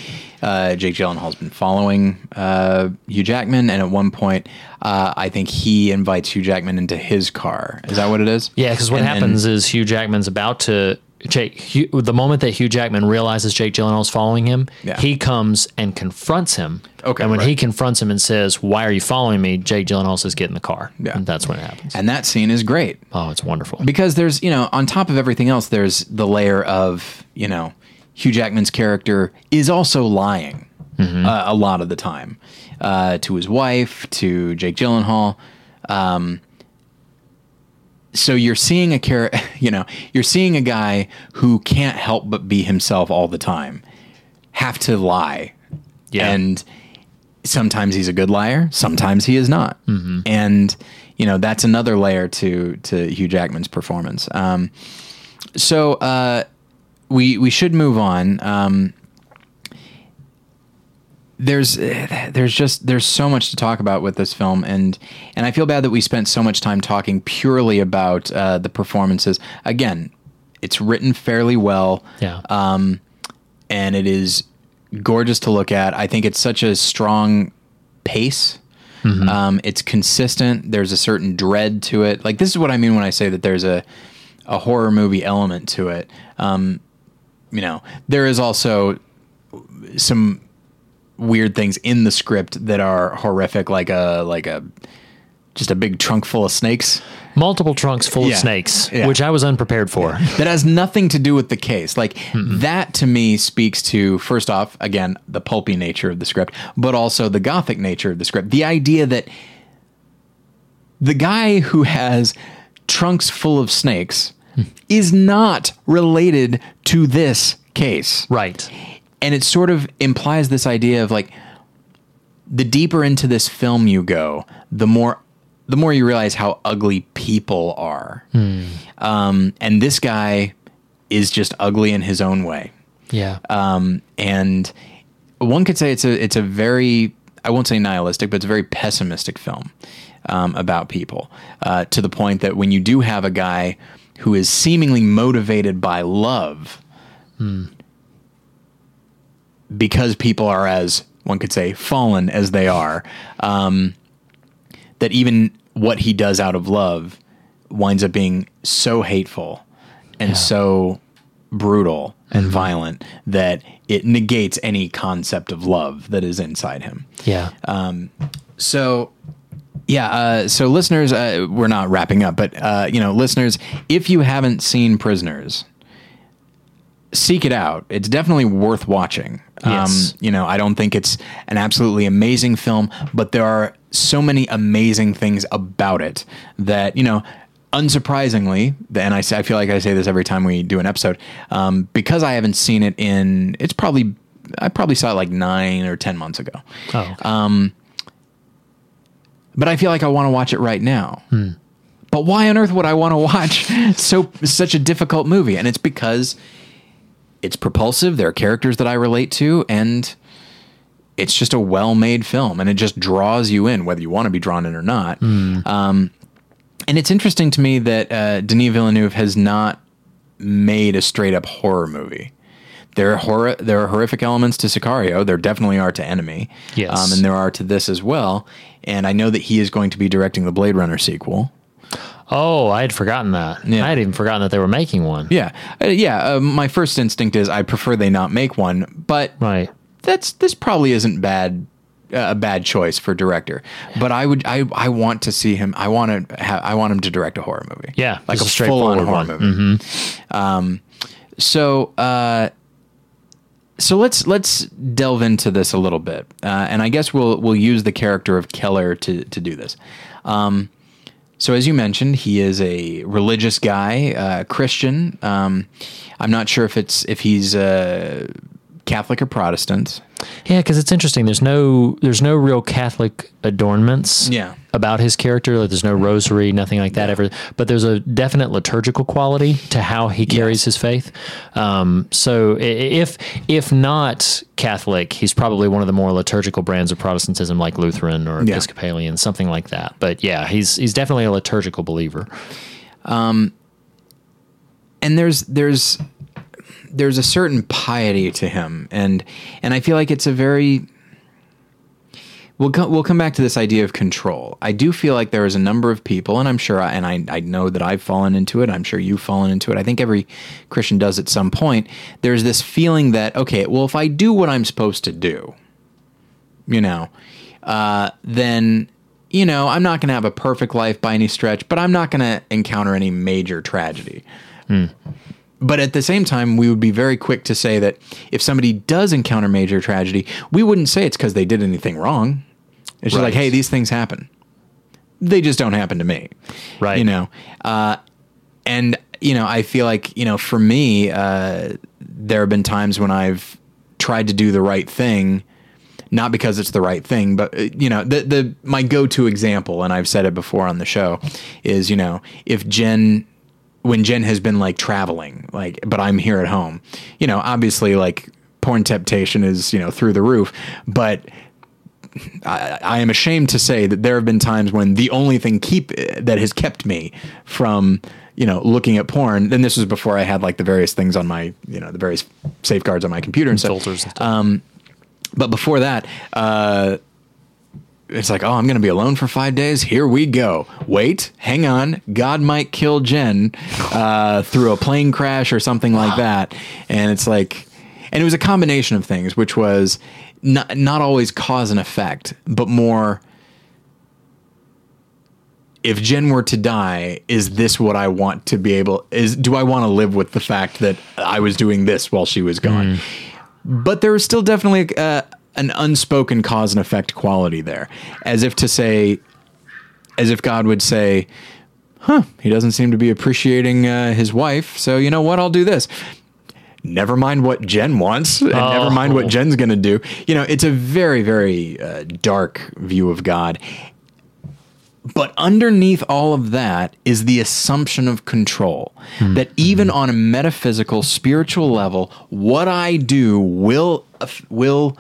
uh, Jake Gyllenhaal's been following uh, Hugh Jackman, and at one point, uh, I think he invites Hugh Jackman into his car. Is that what it is? Yeah, because what And then- happens is Hugh Jackman's about to Jake. Hugh, the moment that Hugh Jackman realizes Jake Gyllenhaal's following him, Yeah. he comes and confronts him. Okay, and when he confronts him and says, "Why are you following me?" Jake Gyllenhaal says, "Get in the car." Yeah. and that's when it happens. and that scene is great. Oh, it's wonderful. because there's you know on top of everything else there's the layer of you know hugh jackman's character is also lying uh, a lot of the time uh, to his wife to jake gyllenhaal um, so you're seeing a char- you know you're seeing a guy who can't help but be himself all the time. Have to lie. Yeah. and sometimes he's a good liar sometimes he is not. And you know that's another layer to to hugh jackman's performance. Um, so uh, we we should move on. Um, there's there's just there's so much to talk about with this film and and I feel bad that we spent so much time talking purely about uh, the performances again it's written fairly well yeah, um, and it is gorgeous to look at. I think it's such a strong pace. Um, it's consistent. There's a certain dread to it. Like this is what I mean when I say that there's a a horror movie element to it. Um, you know, there is also some weird things in the script that are horrific, like a like a just a big trunk full of snakes. multiple trunks full Yeah. of snakes, Yeah. which I was unprepared for. that has nothing to do with the case. Like that to me speaks to first off, again, the pulpy nature of the script, but also the gothic nature of the script. The idea that the guy who has trunks full of snakes hmm. is not related to this case right. And it sort of implies this idea of like the deeper into this film you go, the more the more you realize how ugly people are. Um, and this guy is just ugly in his own way. Yeah. Um, and one could say it's a it's a very I won't say nihilistic, but it's a very pessimistic film um, about people uh, to the point that when you do have a guy who is seemingly motivated by love because people are as one could say fallen as they are um, that even what he does out of love winds up being so hateful and so brutal and violent that it negates any concept of love that is inside him. yeah. So, yeah. Uh, so, listeners, uh, we're not wrapping up, but uh, you know, listeners, if you haven't seen Prisoners, seek it out. It's definitely worth watching. Yes. Um, you know, I don't think it's an absolutely amazing film, but there are so many amazing things about it that you know. Unsurprisingly, and I, I feel like I say this every time we do an episode, um, because I haven't seen it in. It's probably I probably saw it like nine or ten months ago oh, okay. uh, but I feel like I want to watch it right now. Hmm. But why on earth would I want to watch so such a difficult movie? And it's because it's propulsive. There are characters that I relate to, and it's just a well-made film, and it just draws you in, whether you want to be drawn in or not. Um, and it's interesting to me that uh, Denis Villeneuve has not made a straight up horror movie. There are horror, there are horrific elements to Sicario. There definitely are to Enemy. Yes. um, and there are to this as well. And I know that he is going to be directing the Blade Runner sequel. Oh, I had forgotten that. Yeah. I had even forgotten that they were making one. Yeah, uh, yeah. Uh, my first instinct is I prefer they not make one, but Right. that's this probably isn't bad uh, a bad choice for director. But I would I I want to see him. I want to have I want him to direct a horror movie. Yeah, like a a full on horror one. movie. Um, so uh, so let's let's delve into this a little bit, uh, and I guess we'll we'll use the character of Keller to to do this. Um, so as you mentioned, he is a religious guy, uh, Christian. Um, I'm not sure if it's if he's uh, Catholic or Protestant. Yeah, because it's interesting. There's no there's no real Catholic adornments. Yeah. About his character, like there's no rosary, nothing like that ever. But there's a definite liturgical quality to how he carries Yes. his faith. Um, so if if not Catholic, he's probably one of the more liturgical brands of Protestantism, like Lutheran or Yeah. Episcopalian, something like that. But yeah, he's he's definitely a liturgical believer. Um, and there's there's there's a certain piety to him and and I feel like it's a very we'll co- we'll come back to this idea of control. I do feel like there is a number of people and I'm sure I, and I I know that I've fallen into it. I'm sure you've fallen into it. I think every Christian does at some point. There's this feeling that okay, well if I do what I'm supposed to do, you know, uh, then you know I'm not going to have a perfect life by any stretch, but I'm not going to encounter any major tragedy. But at the same time, we would be very quick to say that if somebody does encounter major tragedy, we wouldn't say it's because they did anything wrong. It's just like, hey, these things happen. They just don't happen to me. Right. You know, uh, and you know, I feel like you know, for me, uh, there have been times when I've tried to do the right thing, not because it's the right thing, but uh, you know, the the my go to example, and I've said it before on the show, is you know, if Jen. When Jen has been like traveling, like, but I'm here at home, you know, obviously, like, porn temptation is, you know, through the roof, but I, I am ashamed to say that there have been times when the only thing keep that has kept me from you know looking at porn. Then this was before I had like the various things on my you know the various safeguards on my computer and stuff. Filters and stuff. But before that, uh, it's like, oh, I'm going to be alone for five days. Here we go. Wait, hang on. God might kill Jen uh, through a plane crash or something like that. And it's like, and it was a combination of things, which was not, not always cause and effect, but more. If Jen were to die, is this what I want to be able? Is do I want to live with the fact that I was doing this while she was gone? but there was still definitely uh, an unspoken cause and effect quality there, as if to say, as if God would say, "Huh, he doesn't seem to be appreciating uh, his wife, so you know what? I'll do this." Never mind what Jen wants, and never mind what Oh. Jen's going to do. You know, it's a very, very uh, dark view of God. But underneath all of that is the assumption of control. That even on a metaphysical, spiritual level, what I do will will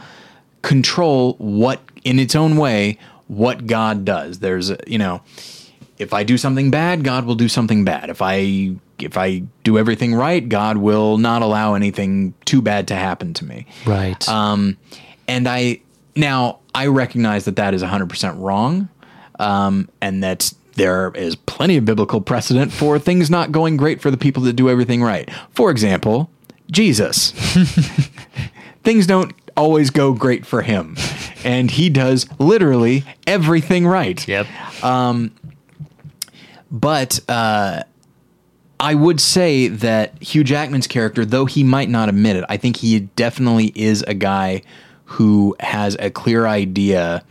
control what in its own way what God does. There's a, you know, if I do something bad, God will do something bad. If I if I do everything right, God will not allow anything too bad to happen to me. right. Um, and I now I recognize that that is 100% wrong, um, and that there is plenty of biblical precedent for things not going great for the people that do everything right. For example, Jesus. things don't always go great for him, and he does literally everything right. yep. But uh, I would say that Hugh Jackman's character, though he might not admit it, I think he definitely is a guy who has a clear idea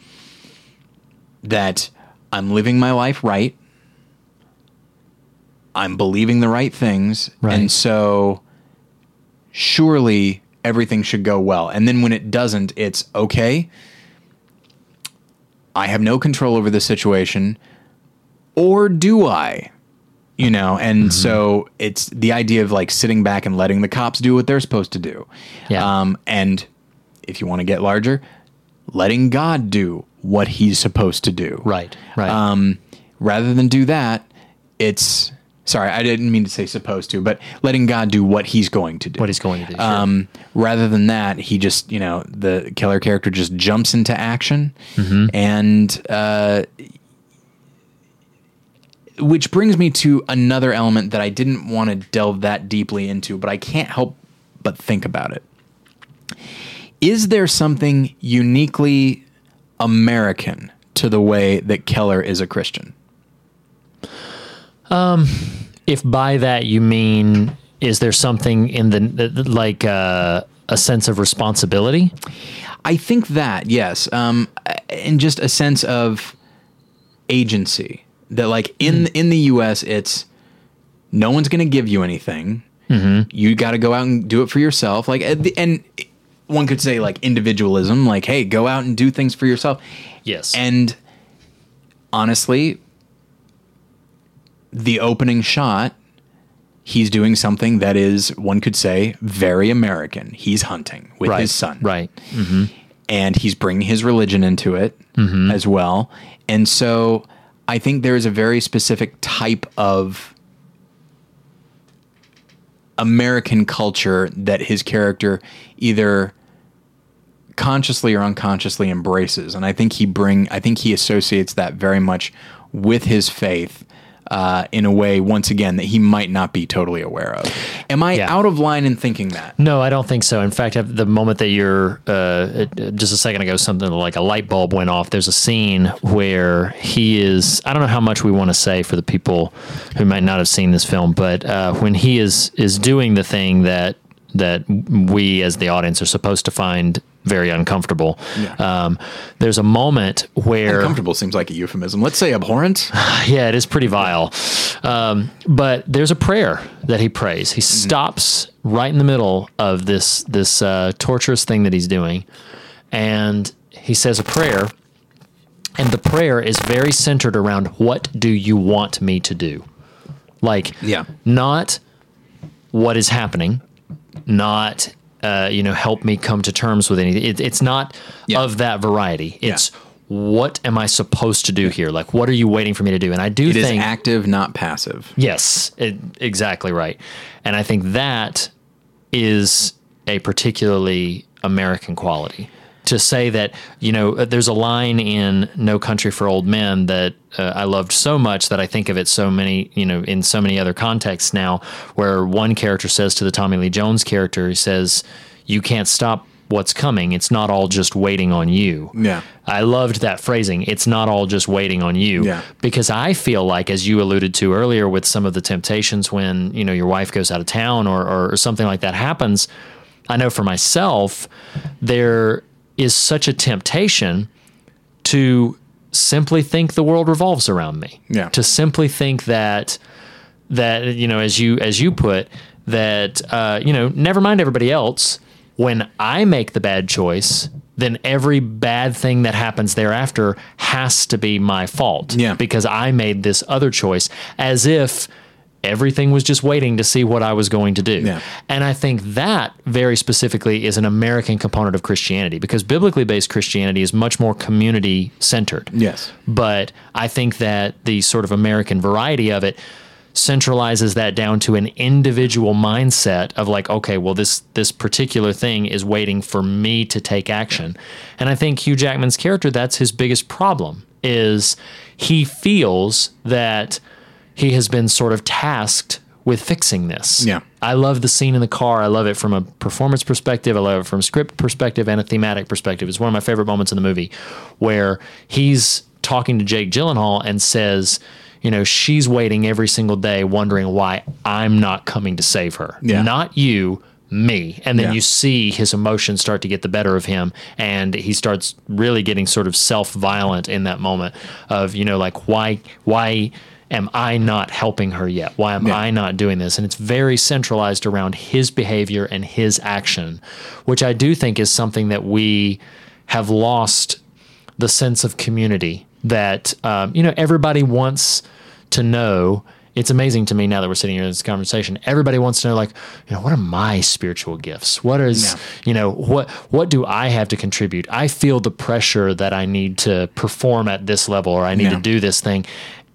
that I'm living my life right. I'm believing the right things. Right. And so surely everything should go well. And then when it doesn't, it's okay. I have no control over the situation or do I? You know, and so it's the idea of like sitting back and letting the cops do what they're supposed to do. Yeah. Um, and if you want to get larger, letting God do what he's supposed to do. right. Right. Um, rather than do that, it's sorry, I didn't mean to say supposed to, but letting God do what He's going to do. What he's going to do. sure. Um, rather than that, he just, you know, the Keller character just jumps into action, and uh, which brings me to another element that I didn't want to delve that deeply into, but I can't help but think about it. Is there something uniquely American to the way that Keller is a Christian? If by that you mean is there something in the, like uh, a sense of responsibility I think that yes, um, and just a sense of agency that like in in the U.S. it's no one's going to give you anything. You got to go out and do it for yourself. Like and one could say like individualism, like hey, go out and do things for yourself. yes And honestly, the opening shot, he's doing something that is, one could say, very American. He's hunting with right his son right mm-hmm. and he's bringing his religion into it mm-hmm. as well. And so I think there is a very specific type of American culture that his character either consciously or unconsciously embraces. And I think he bring I think he associates that very much with his faith. Uh, in a way, once again, that he might not be totally aware of. Am I Yeah. out of line in thinking that? No, I don't think so. In fact, at the moment that you're uh, just a second ago, something like a light bulb went off. There's a scene where he is. I don't know how much we want to say for the people who might not have seen this film, but uh, when he is is doing the thing that that we as the audience are supposed to find very uncomfortable. Um, there's a moment where uncomfortable seems like a euphemism. Let's say abhorrent. yeah, it is pretty vile. Um, but there's a prayer that he prays. He Mm-hmm. stops right in the middle of this this uh, torturous thing that he's doing, and he says a prayer. And the prayer is very centered around what do you want me to do? Like, Yeah. not what is happening, not uh, you know help me come to terms with anything. It, it's not Yeah. of that variety. It's what am I supposed to do here? Like, what are you waiting for me to do? And I do It is think active, not passive. Yes, it, exactly right. And I think that is a particularly American quality. To say that, you know, uh, there's a line in No Country for Old Men that uh, I loved so much that I think of it so many, you know, in so many other contexts now, where one character says to the Tommy Lee Jones character, he says, You can't stop what's coming. It's not all just waiting on you. Yeah. I loved that phrasing. It's not all just waiting on you. Yeah. Because I feel like, as you alluded to earlier, with some of the temptations when you know your wife goes out of town or, or something like that happens, I know for myself there is such a temptation to simply think the world revolves around me. Yeah. To simply think that that you know, as you as you put that uh, you know, never mind everybody else. When I make the bad choice, then every bad thing that happens thereafter has to be my fault. Yeah. Because I made this other choice, as if everything was just waiting to see what I was going to do. Yeah. And I think that very specifically is an American component of Christianity because biblically based Christianity is much more community centered. Yes. But I think that the sort of American variety of it centralizes that down to an individual mindset of like okay well this this particular thing is waiting for me to take action and i think hugh jackman's character that's his biggest problem is he feels that he has been sort of tasked with fixing this Yeah. I love the scene in the car. I love it from a performance perspective. I love it from a script perspective and a thematic perspective. It's one of my favorite moments in the movie where he's talking to Jake Gyllenhaal and says, you know, she's waiting every single day wondering why I'm not coming to save her. Yeah. Not you, me. And then Yeah. you see his emotions start to get the better of him and he starts really getting sort of self-violent in that moment of, you know, like why why am I not helping her yet? Why am Yeah. I not doing this? And it's very centralized around his behavior and his action, which I do think is something that we have lost the sense of community that, um, you know, everybody wants to know. It's amazing to me now that we're sitting here in this conversation. Everybody wants to know, like, you know, what are my spiritual gifts? What is, Yeah. you know, what what do I have to contribute? I feel the pressure that I need to perform at this level, or I need Yeah. to do this thing,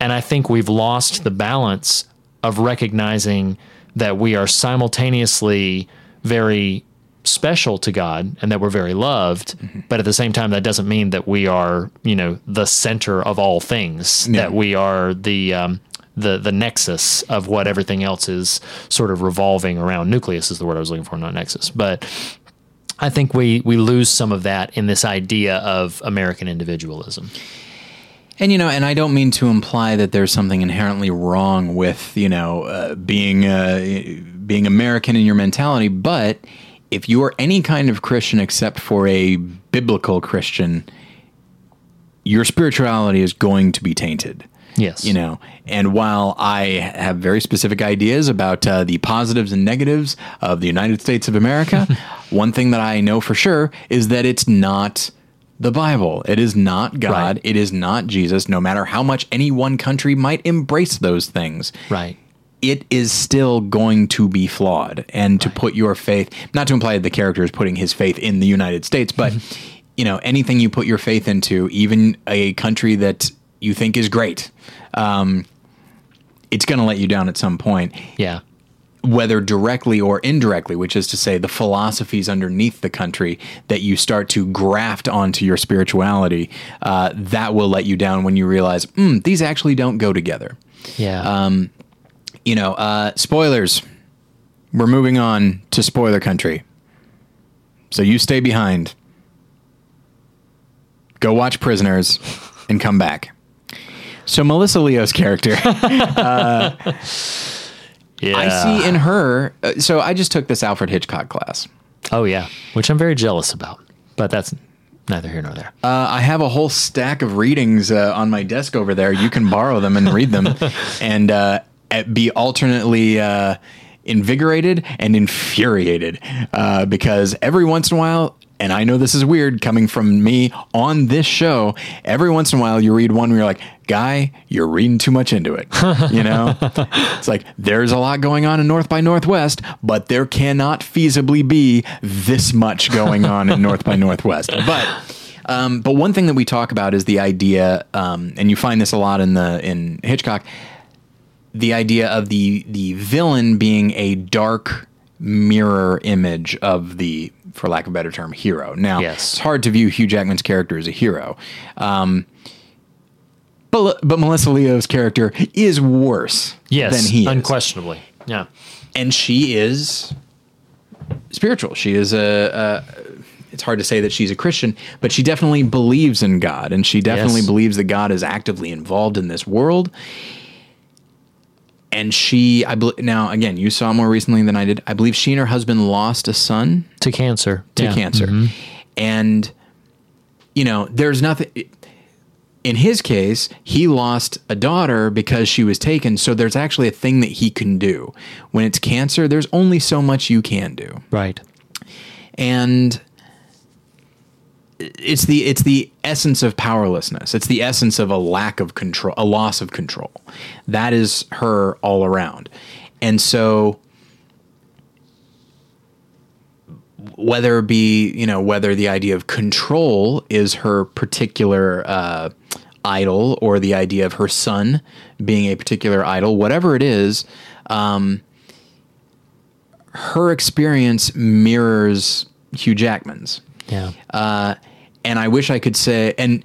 And I think we've lost the balance of recognizing that we are simultaneously very special to God and that we're very loved, Mm-hmm. but at the same time, that doesn't mean that we are, you know, the center of all things. Yeah. That we are the um, the the nexus of what everything else is sort of revolving around. Nucleus is the word I was looking for, not nexus. But I think we we lose some of that in this idea of American individualism. And you know, and I don't mean to imply that there's something inherently wrong with you know uh, being uh, being American in your mentality, but if you are any kind of Christian except for a biblical Christian, your spirituality is going to be tainted. Yes, You know, and while I have very specific ideas about uh, the positives and negatives of the United States of America, one thing that I know for sure is that it's not the Bible. It is not God. Right. It is not Jesus. No matter how much any one country might embrace those things, right. it is still going to be flawed. And to put your faith, not to imply that the character is putting his faith in the United States, but you know, anything you put your faith into, even a country that you think is great, um, it's going to let you down at some point, Yeah, whether directly or indirectly, which is to say, the philosophies underneath the country that you start to graft onto your spirituality, uh, that will let you down when you realize, mm, these actually don't go together yeah. Um, you know, uh, spoilers. We're moving on to spoiler country. So you stay behind. Go watch Prisoners and come back. So Melissa Leo's character, yeah. I see in her. Uh, so I just took this Alfred Hitchcock class. Oh yeah, which I'm very jealous about, but that's neither here nor there. Uh, I have a whole stack of readings uh, on my desk over there. You can borrow them and read them, and uh, at- be alternately uh, invigorated and infuriated uh, because every once in a while. And I know this is weird coming from me on this show. Every once in a while, you read one where you're like, "Guy, you're reading too much into it." You know, it's like there's a lot going on in North by Northwest, but there cannot feasibly be this much going on in North by Northwest. But um, but one thing that we talk about is the idea, um, and you find this a lot in the in Hitchcock, the idea of the the villain being a dark mirror image of the, for lack of a better term, hero. Now, Yes. it's hard to view Hugh Jackman's character as a hero. Um, but, but Melissa Leo's character is worse Yes, than he is unquestionably. Yeah, and she is spiritual. She is a, a. It's hard to say that she's a Christian, but she definitely believes in God, and she definitely Yes. believes that God is actively involved in this world. And she, I bel now again, you saw more recently than I did. I believe she and her husband lost a son to cancer. to Yeah. cancer. Mm-hmm. And, you know, there's nothing. In his case, he lost a daughter because she was taken. So there's actually a thing that he can do. When it's cancer, there's only so much you can do. Right. And it's the it's the essence of powerlessness. It's the essence of a lack of control, a loss of control. That is her all around. And so whether it be you know whether the idea of control is her particular uh, idol or the idea of her son being a particular idol whatever it is um, her experience mirrors hugh jackman's Yeah. uh, and I wish I could say. And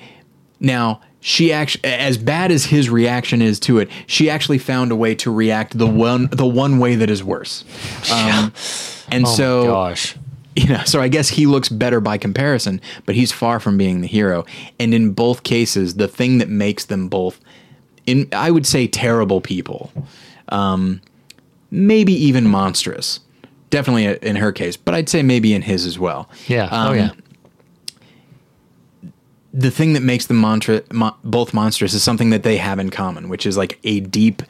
now she actually, as bad as his reaction is to it, she actually found a way to react the one the one way that is worse. Um, and oh so gosh. you know, so I guess he looks better by comparison, but he's far from being the hero. And in both cases, the thing that makes them both, in I would say, terrible people, um, maybe even monstrous. Definitely in her case, but I'd say maybe in his as well. Yeah. oh Um, yeah. the thing that makes them montra- mo- both monstrous is something that they have in common, which is like a deep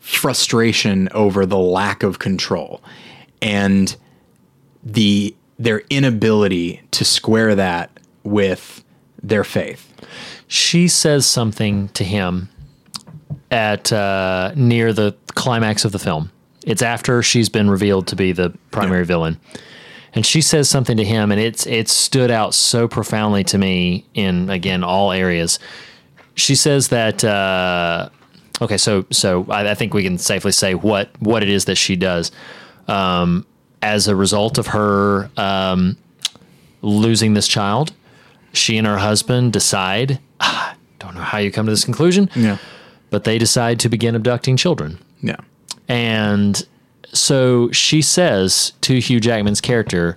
frustration over the lack of control and the their inability to square that with their faith. She says something to him at uh, near the climax of the film. It's after she's been revealed to be the primary villain, and she says something to him, and it's it stood out so profoundly to me in again all areas. she says that. Uh, okay, so so I, I think we can safely say what what it is that she does um, as a result of her um, losing this child. She and her husband decide. ah, don't know how you come to this conclusion, Yeah. but they decide to begin abducting children. Yeah. And so she says to Hugh Jackman's character,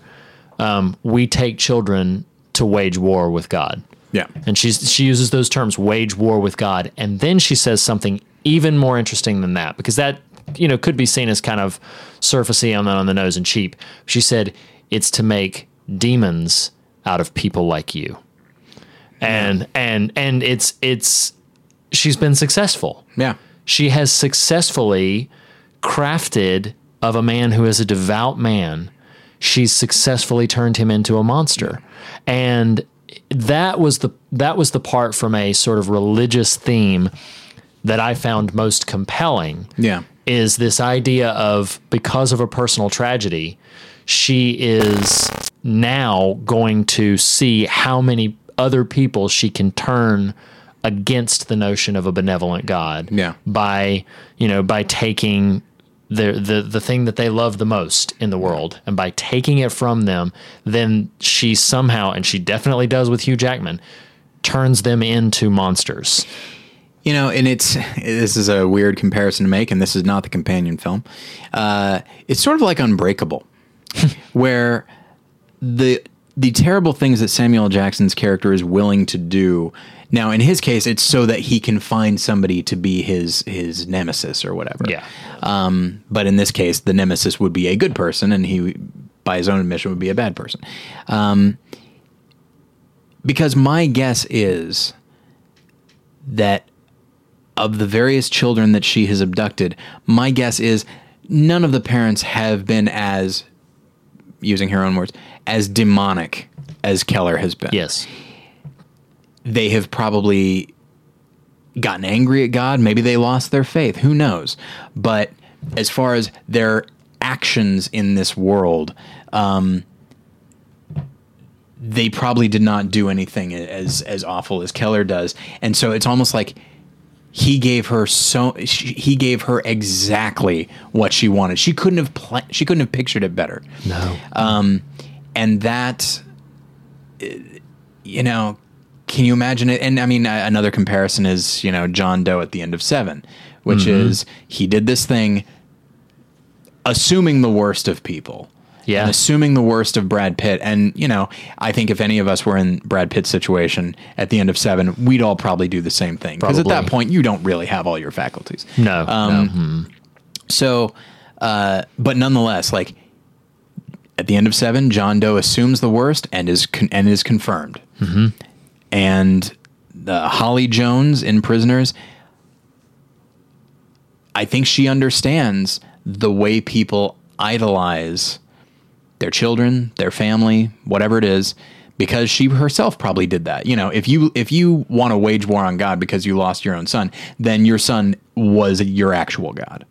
um, "We take children to wage war with God." Yeah. And she's she uses those terms, wage war with God, and then she says something even more interesting than that because that you know could be seen as kind of surfacey on the on the nose and cheap. She said it's to make demons out of people like you, and and and it's it's she's been successful Yeah. she has successfully crafted of a man who is a devout man she's successfully turned him into a monster and that was the that was the part from a sort of religious theme that I found most compelling Yeah. is this idea of because of a personal tragedy, she is now going to see how many other people she can turn against the notion of a benevolent God. Yeah. By, you know, by taking the the the thing that they love the most in the world and by taking it from them, then she somehow and she definitely does with Hugh Jackman turns them into monsters. You know, and it's this is a weird comparison to make, and this is not the companion film. Uh, it's sort of like Unbreakable, where the the terrible things that Samuel Jackson's character is willing to do. Now, in his case, it's so that he can find somebody to be his his nemesis or whatever. Yeah. Um, but in this case, the nemesis would be a good person, and he, by his own admission, would be a bad person. Um, because my guess is that of the various children that she has abducted, my guess is none of the parents have been as, using her own words, as demonic as Keller has been. Yes. They have probably gotten angry at God. Maybe they lost their faith. Who knows? But as far as their actions in this world, um, they probably did not do anything as as awful as Keller does, and so it's almost like he gave her so she, he gave her exactly what she wanted. She couldn't have pla- she couldn't have pictured it better. No. Um, and that, you know, can you imagine it? And I mean, another comparison is you know John Doe at the end of Seven, which Mm-hmm. is he did this thing, assuming the worst of people. Yeah. And assuming the worst of Brad Pitt. And, you know, I think if any of us were in Brad Pitt's situation at the end of seven, we'd all probably do the same thing. Because at that point, you don't really have all your faculties. No. Um, no. So, uh, but nonetheless, like at the end of seven, John Doe assumes the worst and is con- and is confirmed. Mm-hmm. And the Holly Jones in Prisoners, I think she understands the way people idolize their children, their family, whatever it is, because she herself probably did that. You know, if you if you want to wage war on God because you lost your own son, then your son was your actual God.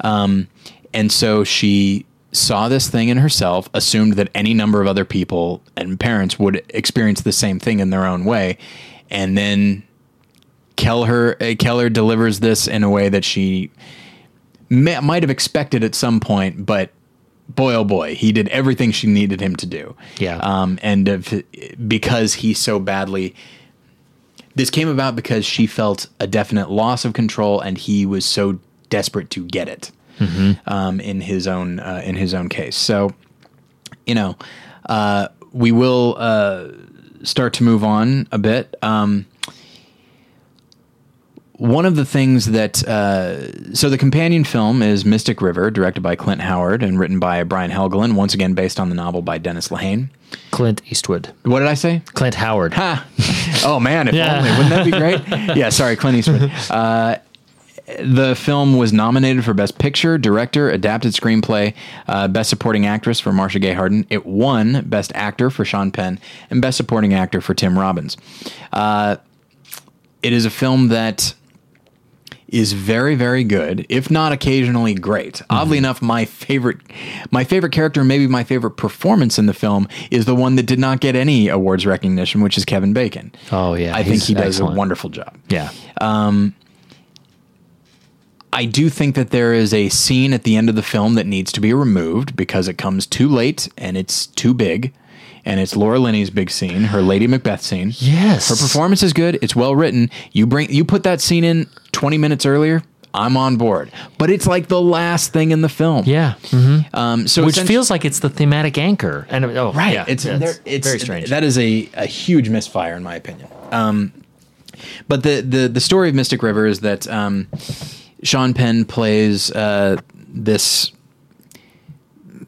Um, and so she saw this thing in herself, assumed that any number of other people and parents would experience the same thing in their own way, and then Keller uh, Keller delivers this in a way that she may, might have expected at some point, but boy oh boy, he did everything she needed him to do. Yeah. Um, and if, because he so badly. This came about because she felt a definite loss of control, and he was so desperate to get it um, in his own uh, in his own case. So, you know, uh, we will uh, start to move on a bit. Um, one of the things that uh, so the companion film is Mystic River, directed by Clint Howard and written by Brian Helgeland, once again based on the novel by Dennis Lehane. Clint Eastwood. What did I say? Clint Howard. Ha! Oh man, if Yeah. only. Wouldn't that be great? yeah, sorry, Clint Eastwood. Uh, the film was nominated for Best Picture, Director, Adapted Screenplay, uh, Best Supporting Actress for Marcia Gay Harden. It won Best Actor for Sean Penn and Best Supporting Actor for Tim Robbins. Uh, it is a film that is very very good, if not occasionally great. Oddly enough, my favorite my favorite character, maybe my favorite performance in the film is the one that did not get any awards recognition, which is Kevin Bacon. Oh, yeah, I think he does excellent. a wonderful job. Yeah. I do think that there is a scene at the end of the film that needs to be removed because it comes too late and it's too big. And it's Laura Linney's big scene, her Lady Macbeth scene. Yes. Her performance is good. It's well written. You bring you put that scene in 20 minutes earlier, I'm on board. But it's like the last thing in the film. Yeah. Um, so Which feels like it's the thematic anchor. And oh, right. yeah, it's yeah, there, it's very strange. That is a, a huge misfire in my opinion. Um, but the, the the story of Mystic River is that um, Sean Penn plays uh, this.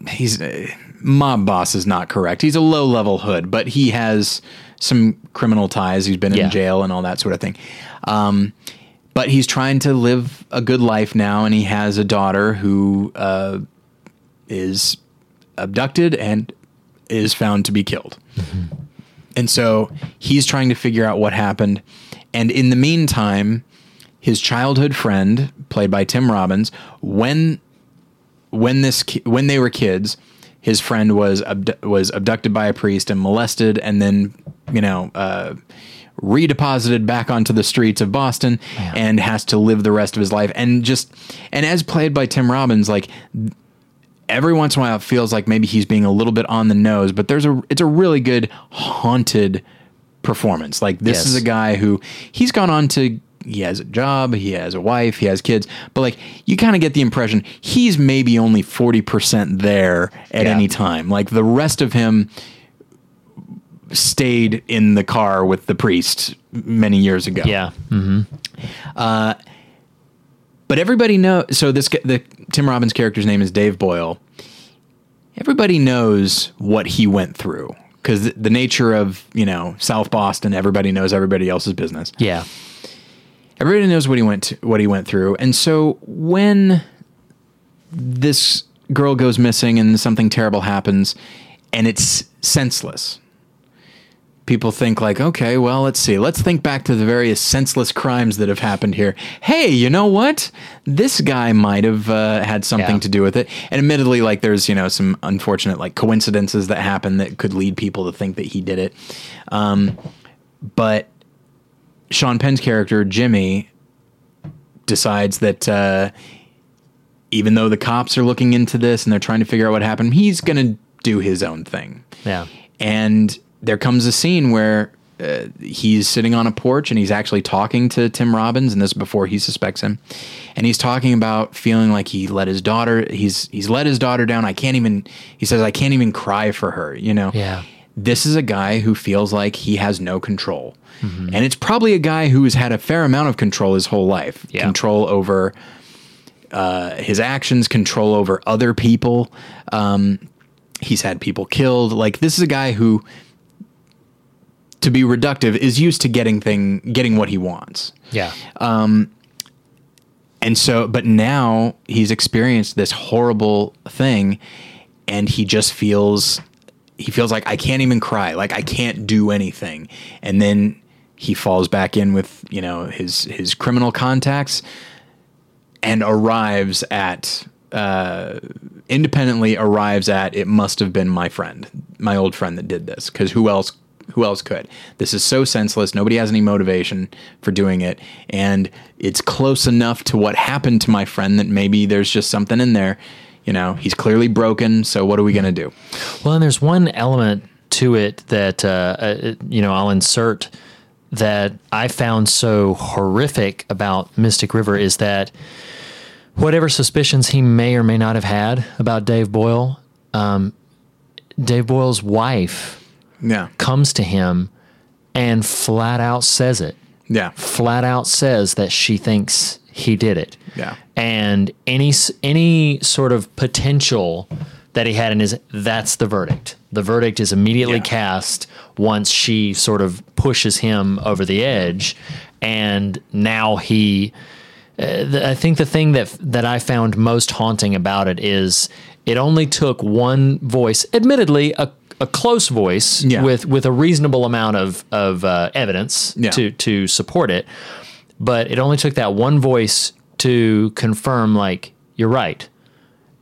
He's uh, mob boss is not correct. He's a low level hood, but he has some criminal ties. He's been Yeah. in jail and all that sort of thing. Um, but he's trying to live a good life now, and he has a daughter who uh, is abducted and is found to be killed. And so he's trying to figure out what happened. And in the meantime, his childhood friend, played by Tim Robbins, when when this when they were kids, his friend was abdu- was abducted by a priest and molested, and then you know uh, redeposited back onto the streets of Boston, and has to live the rest of his life. And just and as played by Tim Robbins, like every once in a while it feels like maybe he's being a little bit on the nose, but there's a it's a really good haunted performance. Like this Yes. is a guy who he's gone on to he has a job, he has a wife, he has kids, but like you kind of get the impression he's maybe only 40% there at Yeah. any time. Like the rest of him stayed in the car with the priest many years ago. yeah. Mm-hmm. Uh, But everybody knows. So this the Tim Robbins character's name is Dave Boyle. Everybody knows what he went through because the, the nature of you know South Boston, everybody knows everybody else's business. Yeah. Everybody knows what he went to, what he went through, and so when this girl goes missing and something terrible happens, and it's senseless. People think like, okay, well, let's see. Let's think back to the various senseless crimes that have happened here. Hey, you know what? This guy might have uh, had something Yeah. to do with it. And admittedly, like, there's you know some unfortunate like coincidences that happen that could lead people to think that he did it. Um, but Sean Penn's character Jimmy decides that uh, even though the cops are looking into this and they're trying to figure out what happened, he's going to do his own thing. Yeah. And there comes a scene where uh, he's sitting on a porch and he's actually talking to Tim Robbins, and this is before he suspects him. And he's talking about feeling like he let his daughter he's he's let his daughter down. I can't even he says I can't even cry for her, you know. Yeah. This is a guy who feels like he has no control. Mm-hmm. And it's probably a guy who has had a fair amount of control his whole life. Yeah. Control over uh, his actions, control over other people. Um, he's had people killed. Like this is a guy who, to be reductive, is used to getting thing getting what he wants. Yeah. And so, but now he's experienced this horrible thing, and he just feels he feels like I can't even cry, like I can't do anything, and then he falls back in with you know his his criminal contacts, and arrives at uh, independently arrives at it must have been my friend, my old friend that did this, because who else who else could? This is so senseless. Nobody has any motivation for doing it. And it's close enough to what happened to my friend that maybe there's just something in there. You know, he's clearly broken. So what are we going to do? Well, and there's one element to it that uh, uh, you know I'll insert that I found so horrific about Mystic River is that whatever suspicions he may or may not have had about Dave Boyle, um, Dave Boyle's wife Yeah. comes to him and flat out says it. Yeah. Flat out says that she thinks he did it. Yeah. And any any sort of potential that he had in his that's the verdict. The verdict is immediately Yeah. cast once she sort of pushes him over the edge and now he uh, the, I think the thing that that I found most haunting about it is it only took one voice, admittedly a, a close voice Yeah. with with a reasonable amount of of uh, evidence Yeah. to to support it, but it only took that one voice to confirm, like, you're right.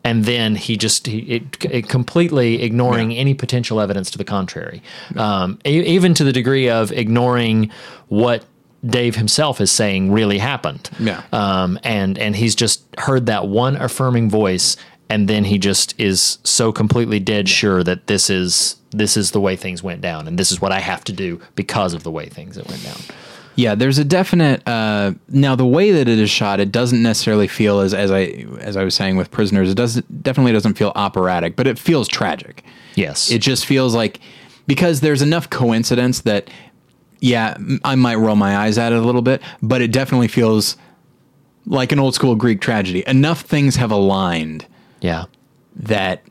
And then he just he, it, it completely ignoring any potential evidence to the contrary, um, e- even to the degree of ignoring what Dave himself is saying really happened. Yeah. Um, and and he's just heard that one affirming voice, and then he just is so completely dead sure that this is this is the way things went down, and this is what I have to do because of the way things it went down. Yeah, there's a definite uh, now the way that it is shot, it doesn't necessarily feel as as I as I was saying with prisoners, it doesn't definitely doesn't feel operatic, but it feels tragic. Yes. It just feels like because there's enough coincidence that yeah, I might roll my eyes at it a little bit, but it definitely feels like an old school Greek tragedy. Enough things have aligned yeah. that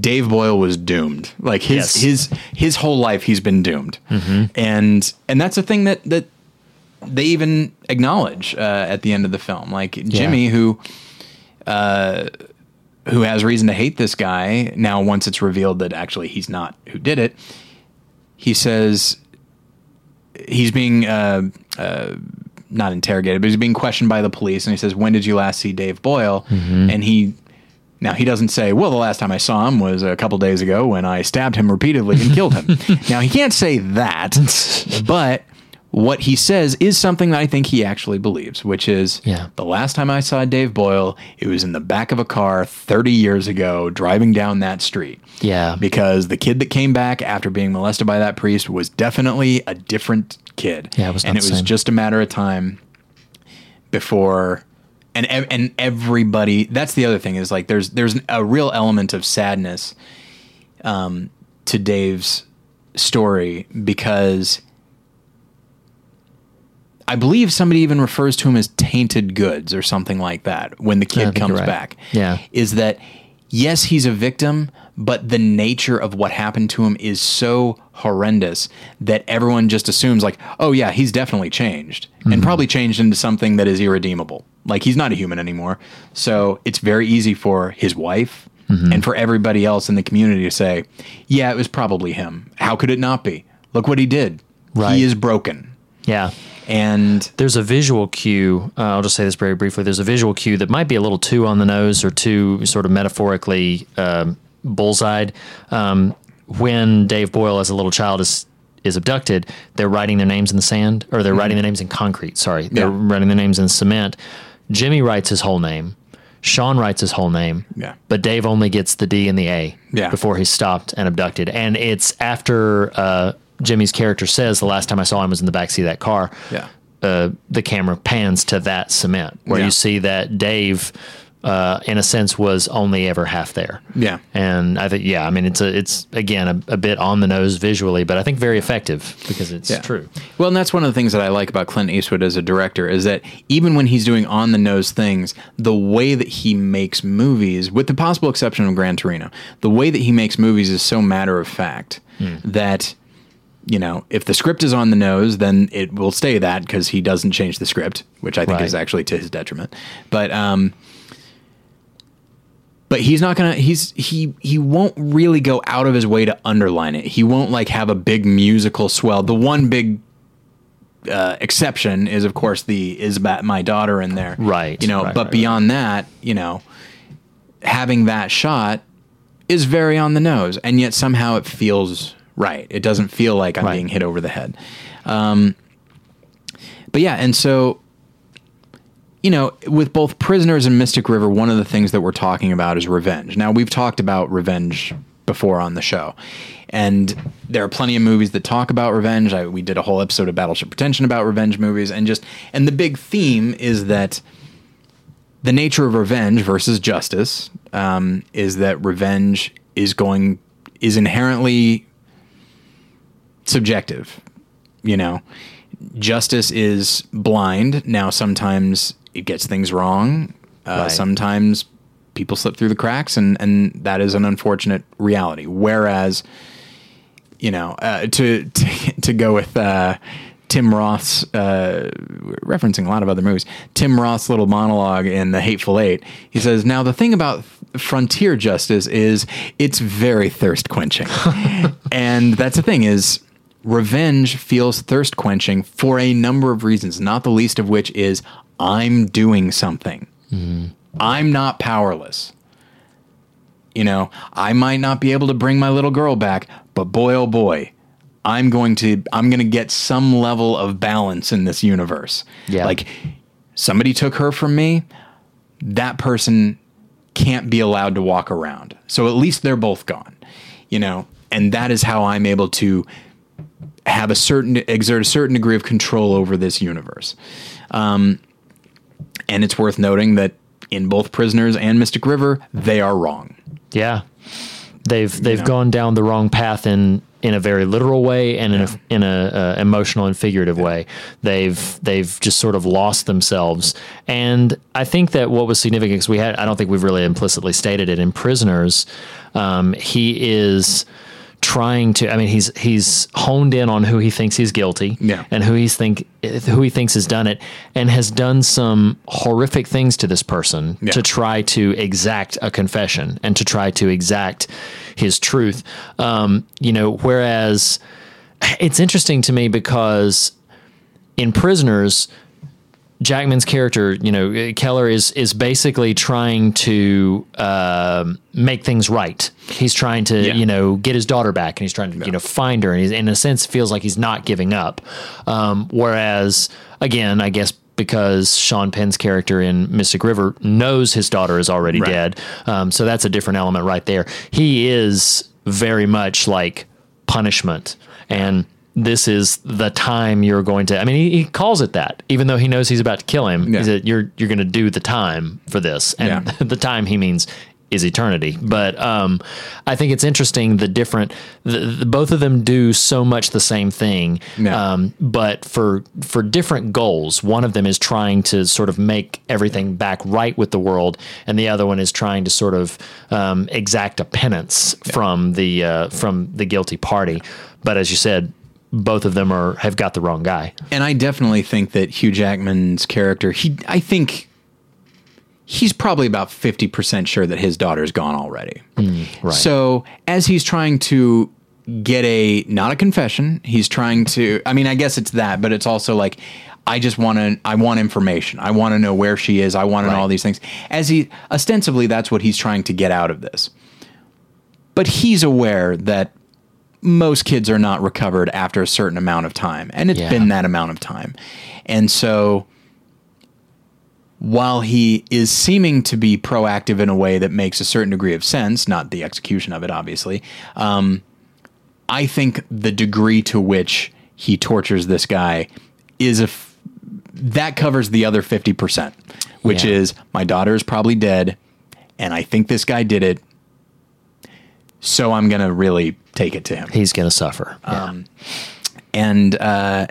Dave Boyle was doomed. Like his Yes. his his whole life he's been doomed, and and that's a thing that that they even acknowledge uh, at the end of the film. Like Jimmy, who uh, who has reason to hate this guy now. Once it's revealed that actually he's not who did it, he says he's being. Uh, uh, not interrogated, but he's being questioned by the police, and he says, "When did you last see Dave Boyle?" And he now he doesn't say, "Well, the last time I saw him was a couple days ago when I stabbed him repeatedly and killed him." now he can't say that, but what he says is something that I think he actually believes, which is, Yeah. the last time I saw Dave Boyle, it was in the back of a car 30 years ago, driving down that street." Yeah. because the kid that came back after being molested by that priest was definitely a different kid. Yeah, it was and it was same. just a matter of time before and and everybody that's the other thing is like there's there's a real element of sadness um to Dave's story because I believe somebody even refers to him as tainted goods or something like that when the kid comes right. back. Yeah. Is that yes, he's a victim, but the nature of what happened to him is so horrendous that everyone just assumes like, oh yeah, he's definitely changed Mm-hmm. and probably changed into something that is irredeemable. Like he's not a human anymore. So it's very easy for his wife Mm-hmm. and for everybody else in the community to say, yeah, it was probably him. How could it not be? Look what he did. Right. He is broken. Yeah. And There's a visual cue. Uh, I'll just say this very briefly. There's a visual cue that might be a little too on the nose or too sort of metaphorically um, bullseyed. Um, when Dave Boyle, as a little child, is is abducted, they're writing their names in the sand, or they're writing their names in concrete. Sorry, they're Mm-hmm. Yeah. writing their names in cement. Jimmy writes his whole name. Sean writes his whole name. Yeah. But Dave only gets the D and the A Yeah. before he's stopped and abducted. And it's after uh, Jimmy's character says the last time I saw him was in the backseat of that car yeah. uh, the camera pans to that cement where Yeah. you see that Dave, uh, in a sense, was only ever half there. Yeah. and I think yeah, I mean it's a it's again a, a bit on the nose visually, but I think very effective because it's Yeah. true. Well, and that's one of the things that I like about Clint Eastwood as a director is that even when he's doing on the nose things, the way that he makes movies, with the possible exception of Gran Torino, the way that he makes movies is so matter of fact that you know if the script is on the nose, then it will stay that because he doesn't change the script, which I think Right. is actually to his detriment. But um, but he's not gonna he's he he won't really go out of his way to underline it. He won't like have a big musical swell. The one big uh, exception is of course the is about my daughter in there. Right, you know right, but right, beyond that you know having that shot is very on the nose and yet somehow it feels right. It doesn't feel like i'm Right. being hit over the head. Um, but yeah and so you know, with both Prisoners and Mystic River, one of the things that we're talking about is revenge. Now, we've talked about revenge before on the show, and there are plenty of movies that talk about revenge. I, we did a whole episode of Battleship Pretension about revenge movies, and just and the big theme is that the nature of revenge versus justice um, is that revenge is going is inherently subjective. You know, justice is blind. Now, sometimes it gets things wrong. Uh, Right. Sometimes people slip through the cracks, and and that is an unfortunate reality. Whereas, you know, uh, to, to to go with. Uh, Tim Roth's uh, referencing a lot of other movies. Tim Roth's little monologue in The Hateful Eight. He says, "Now the thing about frontier justice is it's very thirst quenching, and that's the thing is revenge feels thirst quenching for a number of reasons, not the least of which is I'm doing something. Mm-hmm. I'm not powerless. You know, I might not be able to bring my little girl back, but boy oh boy, I'm going to I'm going to get some level of balance in this universe. Yeah. Like somebody took her from me, that person can't be allowed to walk around. So at least they're both gone. You know, and that is how I'm able to have a certain exert a certain degree of control over this universe. Um, and it's worth noting that in both Prisoners and Mystic River, they are wrong. Yeah, they've they've know. gone down the wrong path in in a very literal way and in a in a uh, emotional and figurative way. They've they've just sort of lost themselves. And I think that what was significant because we had I don't think we've really implicitly stated it in Prisoners. Um, he is trying to i mean he's he's honed in on who he thinks he's guilty Yeah. and who he's think who he thinks has done it and has done some horrific things to this person Yeah. to try to exact a confession and to try to exact his truth. Um, you know, whereas it's interesting to me because in Prisoners, Jackman's character, you know, Keller is is basically trying to um, make things right. He's trying to, Yeah. you know, get his daughter back, and he's trying to, you know, find her, and he's in a sense feels like he's not giving up. Um, whereas, again, I guess because Sean Penn's character in Mystic River knows his daughter is already Right. dead, um, so that's a different element right there. He is very much like punishment and this is the time you're going to. I mean, he, he calls it that, even though he knows he's about to kill him. Yeah. He said, "You're you're going to do the time for this," and Yeah. the time he means is eternity. But um, I think it's interesting the different. The, the, both of them do so much the same thing, Yeah. um, but for for different goals. One of them is trying to sort of make everything back right with the world, and the other one is trying to sort of um, exact a penance from the uh, from the guilty party. But as you said, both of them are have got the wrong guy. And I definitely think that Hugh Jackman's character, he I think he's probably about 50% sure that his daughter's gone already. Mm, right. So, as he's trying to get a not a confession, he's trying to I mean, I guess it's that, but it's also like I just want to I want information. I want to know where she is. I want to know all these things. As he ostensibly that's what he's trying to get out of this. But he's aware that most kids are not recovered after a certain amount of time, and it's Yeah. been that amount of time. And so while he is seeming to be proactive in a way that makes a certain degree of sense, not the execution of it, obviously, um, I think the degree to which he tortures this guy is a f- that covers the other 50%, which Yeah. is my daughter is probably dead, and I think this guy did it. So I'm going to really take it to him He's going to suffer. Yeah. and uh,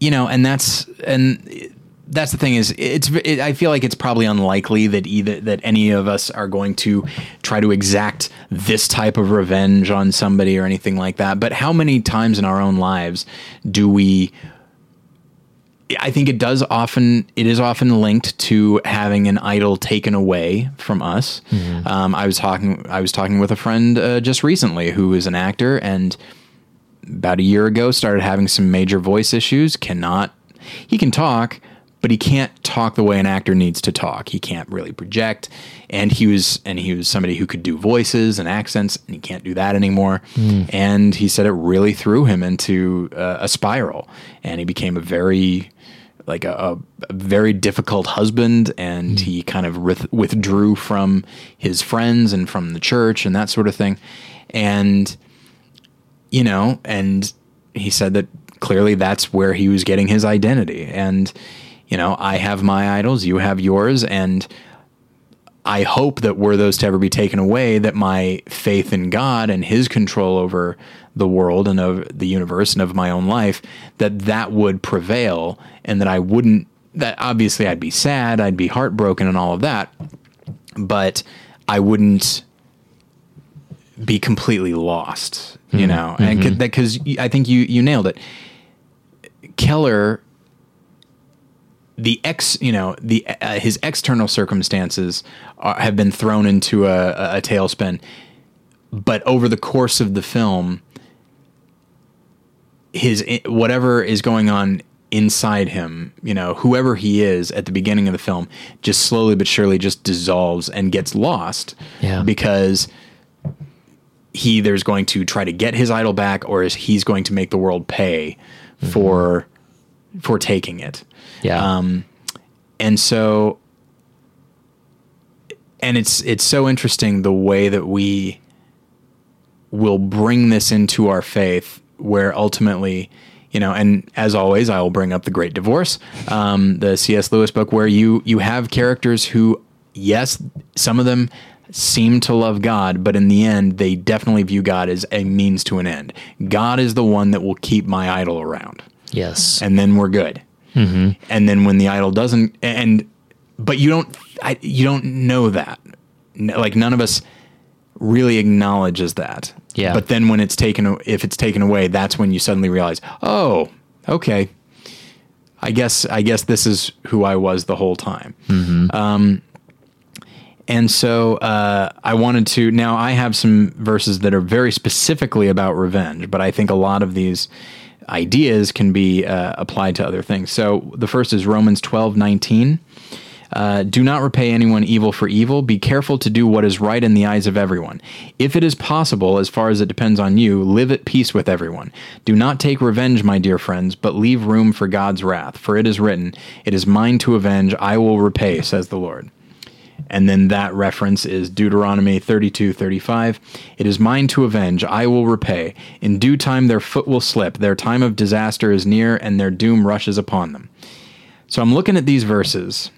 you know, and that's and that's the thing is it's it, I feel like it's probably unlikely that either that any of us are going to try to exact this type of revenge on somebody or anything like that. But how many times in our own lives do we? I think it does often. It is often linked to having an idol taken away from us. Um, I was talking. I was talking with a friend uh, just recently who is an actor and about a year ago started having some major voice issues cannot he can talk but he can't talk the way an actor needs to talk he can't really project and he was and he was somebody who could do voices and accents and he can't do that anymore and he said it really threw him into uh, a spiral and he became a very like a, a, very difficult husband and mm-hmm. he kind of with, withdrew from his friends and from the church and that sort of thing and you know, and he said that clearly that's where he was getting his identity. And, you know, I have my idols, you have yours, and I hope that were those to ever be taken away, that my faith in God and his control over the world and of the universe and of my own life, that that would prevail and that I wouldn't, that obviously I'd be sad, I'd be heartbroken and all of that, but I wouldn't be completely lost, you know, and and because I think you you nailed it. Keller, the ex, you know, the uh, his external circumstances are, have been thrown into a, a tailspin, but over the course of the film, his whatever is going on inside him, you know, whoever he is at the beginning of the film, just slowly but surely just dissolves and gets lost. Yeah. Because he either's going to try to get his idol back or is he's going to make the world pay for for taking it. Yeah. Um, and so and it's it's so interesting the way that we will bring this into our faith where ultimately you know and as always i will bring up the great divorce um, the cs lewis book where you you have characters who yes some of them seem to love god but in the end they definitely view god as a means to an end god is the one that will keep my idol around yes. and then we're good. Mm-hmm. And then when the idol doesn't, and but you don't, I, you don't know that. Like none of us really acknowledges that. Yeah. But then when it's taken, if it's taken away, that's when you suddenly realize, oh, okay. I guess I guess this is who I was the whole time. Um, and so uh, I wanted to. Now I have some verses that are very specifically about revenge, but I think a lot of these ideas can be uh, applied to other things. So the first is Romans twelve nineteen. Uh, do not repay anyone evil for evil. Be careful to do what is right in the eyes of everyone. If it is possible, as far as it depends on you, live at peace with everyone. Do not take revenge, my dear friends, but leave room for God's wrath. For it is written, It is mine to avenge, I will repay, says the Lord. And then that reference is Deuteronomy 32 35. It is mine to avenge, I will repay. In due time their foot will slip, their time of disaster is near, and their doom rushes upon them. So I'm looking at these verses,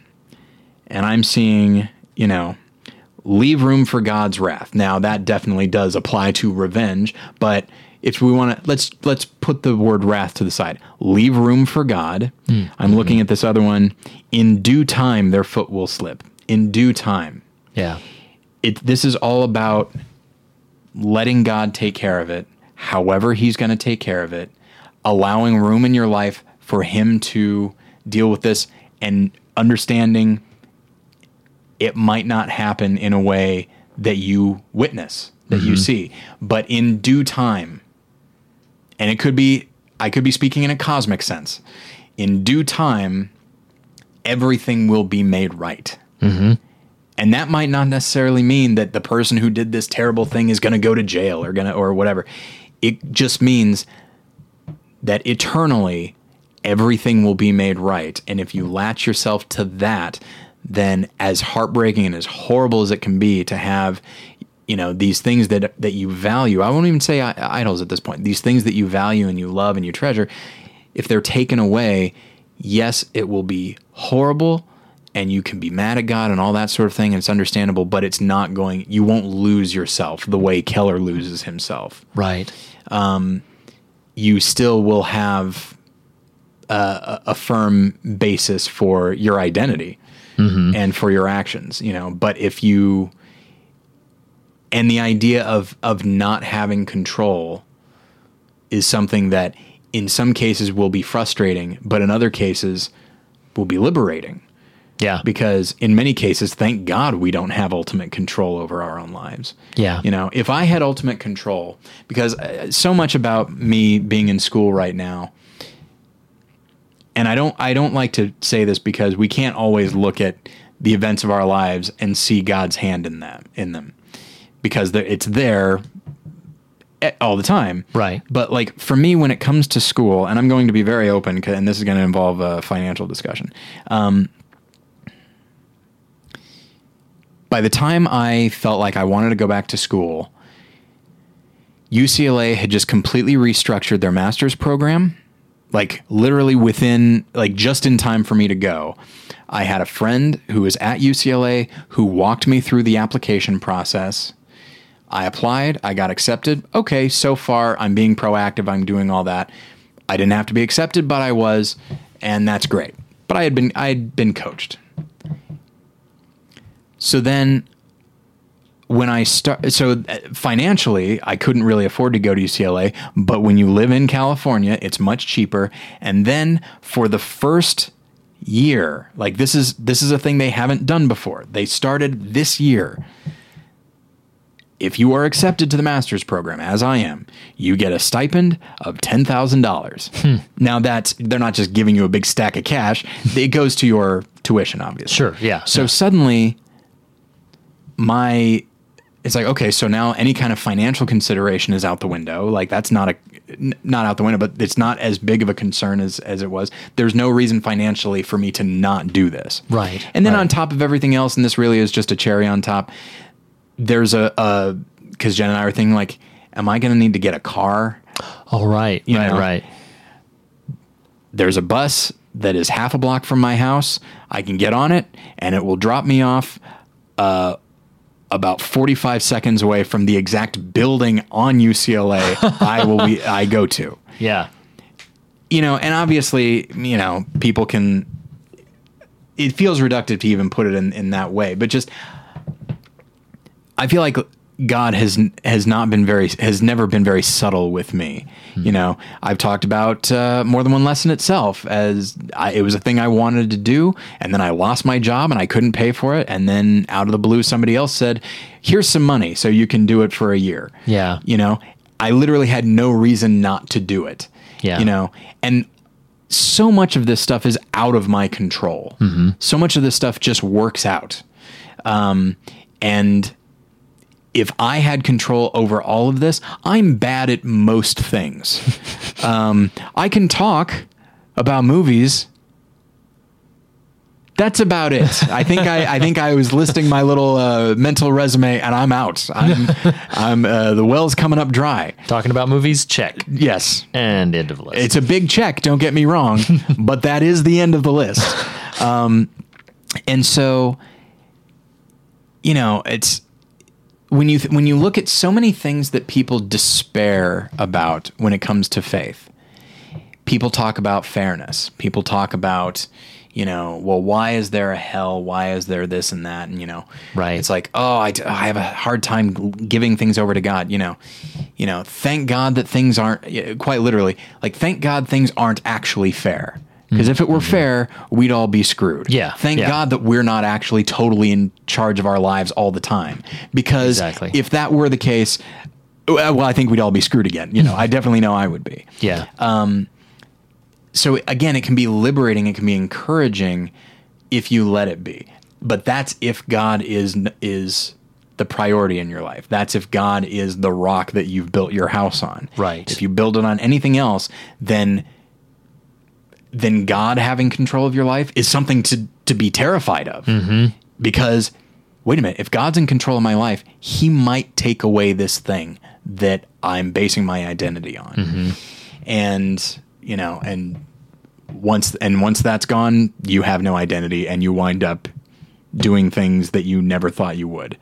and I'm seeing, you know, leave room for God's wrath. Now that definitely does apply to revenge, but if we want to let's let's put the word wrath to the side. Leave room for God. Hmm. I'm looking hmm. at this other one. In due time their foot will slip. In due time. Yeah. It this is all about letting God take care of it, however he's going to take care of it, allowing room in your life for him to deal with this and understanding it might not happen in a way that you witness, that you mm-hmm. see, but in due time. And it could be I could be speaking in a cosmic sense. In due time, everything will be made right. Mm-hmm. And that might not necessarily mean that the person who did this terrible thing is going to go to jail or going to or whatever. It just means that eternally everything will be made right. And if you latch yourself to that, then as heartbreaking and as horrible as it can be to have you know these things that that you value. I won't even say idols at this point. These things that you value and you love and you treasure if they're taken away yes it will be horrible and you can be mad at god and all that sort of thing and it's understandable but it's not going you won't lose yourself the way keller loses himself. Right. um, you still will have a, a firm basis for your identity and for your actions, you know. But if you and the idea of of not having control is something that in some cases will be frustrating, but in other cases will be liberating Yeah. because in many cases thank god we don't have ultimate control over our own lives Yeah. you know if i had ultimate control because uh, so much about me being in school right now and i don't i don't like to say this because we can't always look at the events of our lives and see god's hand in that in them. Because it's there all the time. Right. but like for me when it comes to school and i'm going to be very open, and this is going to involve a financial discussion um, by the time i felt like i wanted to go back to school ucla had just completely restructured their master's program like literally within like just in time for me to go i had a friend who was at ucla who walked me through the application process I applied, I got accepted. Okay, so far I'm being proactive, I'm doing all that. I didn't have to be accepted, but I was, and that's great. But I had been I had been coached. So then when I start so uh, financially, I couldn't really afford to go to UCLA, but when you live in California, it's much cheaper. And then for the first year, like this is this is a thing they haven't done before. They started this year if you are accepted to the master's program, as I am, you get a stipend of ten thousand dollars. Now that's they're not just giving you a big stack of cash; it goes to your tuition, obviously. Sure, yeah, So yeah. suddenly, my it's like okay, so now any kind of financial consideration is out the window. Like that's not a not out the window, but it's not as big of a concern as as it was. There's no reason financially for me to not do this. Right, And then right. on top of everything else, and this really is just a cherry on top. There's a a because Jen and I are thinking like, am I going to need to get a car? All right, You right, know. right. there's a bus that is half a block from my house. I can get on it and it will drop me off uh, about 45 seconds away from the exact building on UCLA I will be I go to. Yeah, You know, and obviously, you know, people can it feels reductive to even put it in, in that way, but just I feel like God has has not been very has never been very subtle with me. You know, I've talked about uh, more than one lesson itself as I, it was a thing I wanted to do, and then I lost my job and I couldn't pay for it, and then out of the blue, somebody else said, "Here's some money, so you can do it for a year." Yeah. you know, I literally had no reason not to do it. Yeah. you know, and so much of this stuff is out of my control. So much of this stuff just works out. Um, and if I had control over all of this, I'm bad at most things. um, I can talk about movies. That's about it. I think I, I think I was listing my little uh, mental resume, and I'm out. I'm, I'm uh, the well's coming up dry. talking about movies, check, Yes, and end of list. it's a big check. Don't get me wrong, but that is the end of the list. Um, and so, you know, it's when you th- when you look at so many things that people despair about when it comes to faith. People talk about fairness. People talk about, you know, well, why is there a hell? Why is there this and that? And you know, Right. It's like, oh, I, d- I have a hard time giving things over to God. You know, you know, thank God that things aren't quite literally like thank God things aren't actually fair. Because hmm. if it were hmm. fair, we'd all be screwed. Yeah, Thank yeah. God that we're not actually totally in charge of our lives all the time. Because Exactly. if that were the case, uh, well, I think we'd all be screwed again. You know, I definitely know I would be yeah, Um, so again, it can be liberating, it can be encouraging if you let it be. But that's if God is is the priority in your life. That's if God is the rock that you've built your house on. Right. If you build it on anything else, then then God having control of your life is something to to be terrified of. Mm-hmm. Because wait a minute, if God's in control of my life, He might take away this thing that I'm basing my identity on. And you know, and once and once that's gone, you have no identity, and you wind up doing things that you never thought you would.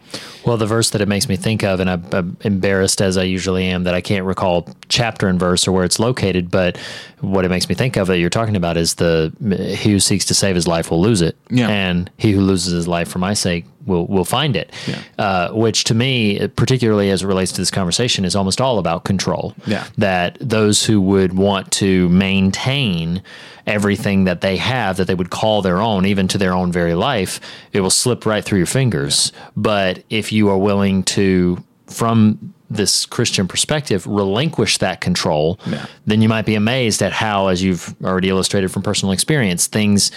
Well, the verse that it makes me think of, and I'm, I'm embarrassed as I usually am that I can't recall chapter and verse or where it's located, but what it makes me think of that you're talking about is the he who seeks to save his life will lose it, Yeah. and he who loses his life for my sake will will find it. Yeah. Uh, which to me, particularly as it relates to this conversation, is almost all about control. Yeah. That those who would want to maintain everything that they have that they would call their own, even to their own very life, it will slip right through your fingers. But if you are willing to, from this Christian perspective, relinquish that control, Yeah. then you might be amazed at how, as you've already illustrated from personal experience, things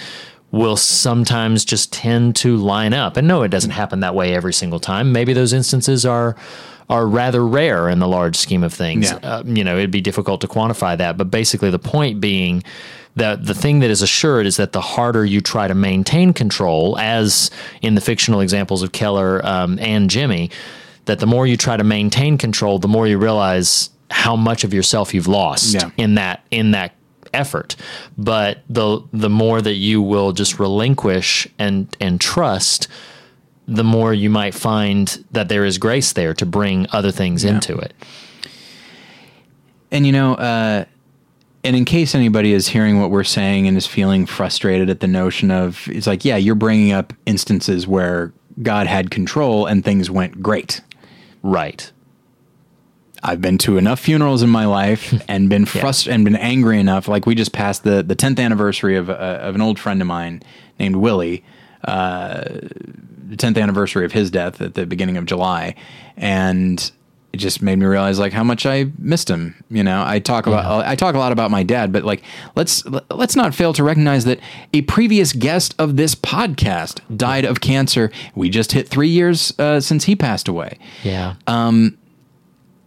will sometimes just tend to line up. And no, it doesn't happen that way every single time. Maybe those instances are are rather rare in the large scheme of things. Yeah. Uh, you know, it'd be difficult to quantify that, but basically the point being that the thing that is assured is that the harder you try to maintain control, as in the fictional examples of Keller um, and Jimmy, that the more you try to maintain control, the more you realize how much of yourself you've lost Yeah. in that in that effort. But the the more that you will just relinquish and and trust, the more you might find that there is grace there to bring other things into it. And you know, uh, and in case anybody is hearing what we're saying and is feeling frustrated at the notion of, it's like, yeah, you're bringing up instances where God had control and things went great. Right. I've been to enough funerals in my life and been frustrated and been angry enough. Like we just passed the the tenth anniversary of uh, of an old friend of mine named Willie. Uh, 10th anniversary of his death at the beginning of July, and it just made me realize like how much I missed him. You know, I talk about I talk a lot about my dad, but like let's let's not fail to recognize that a previous guest of this podcast died of cancer. We just hit three years uh, since he passed away. Yeah.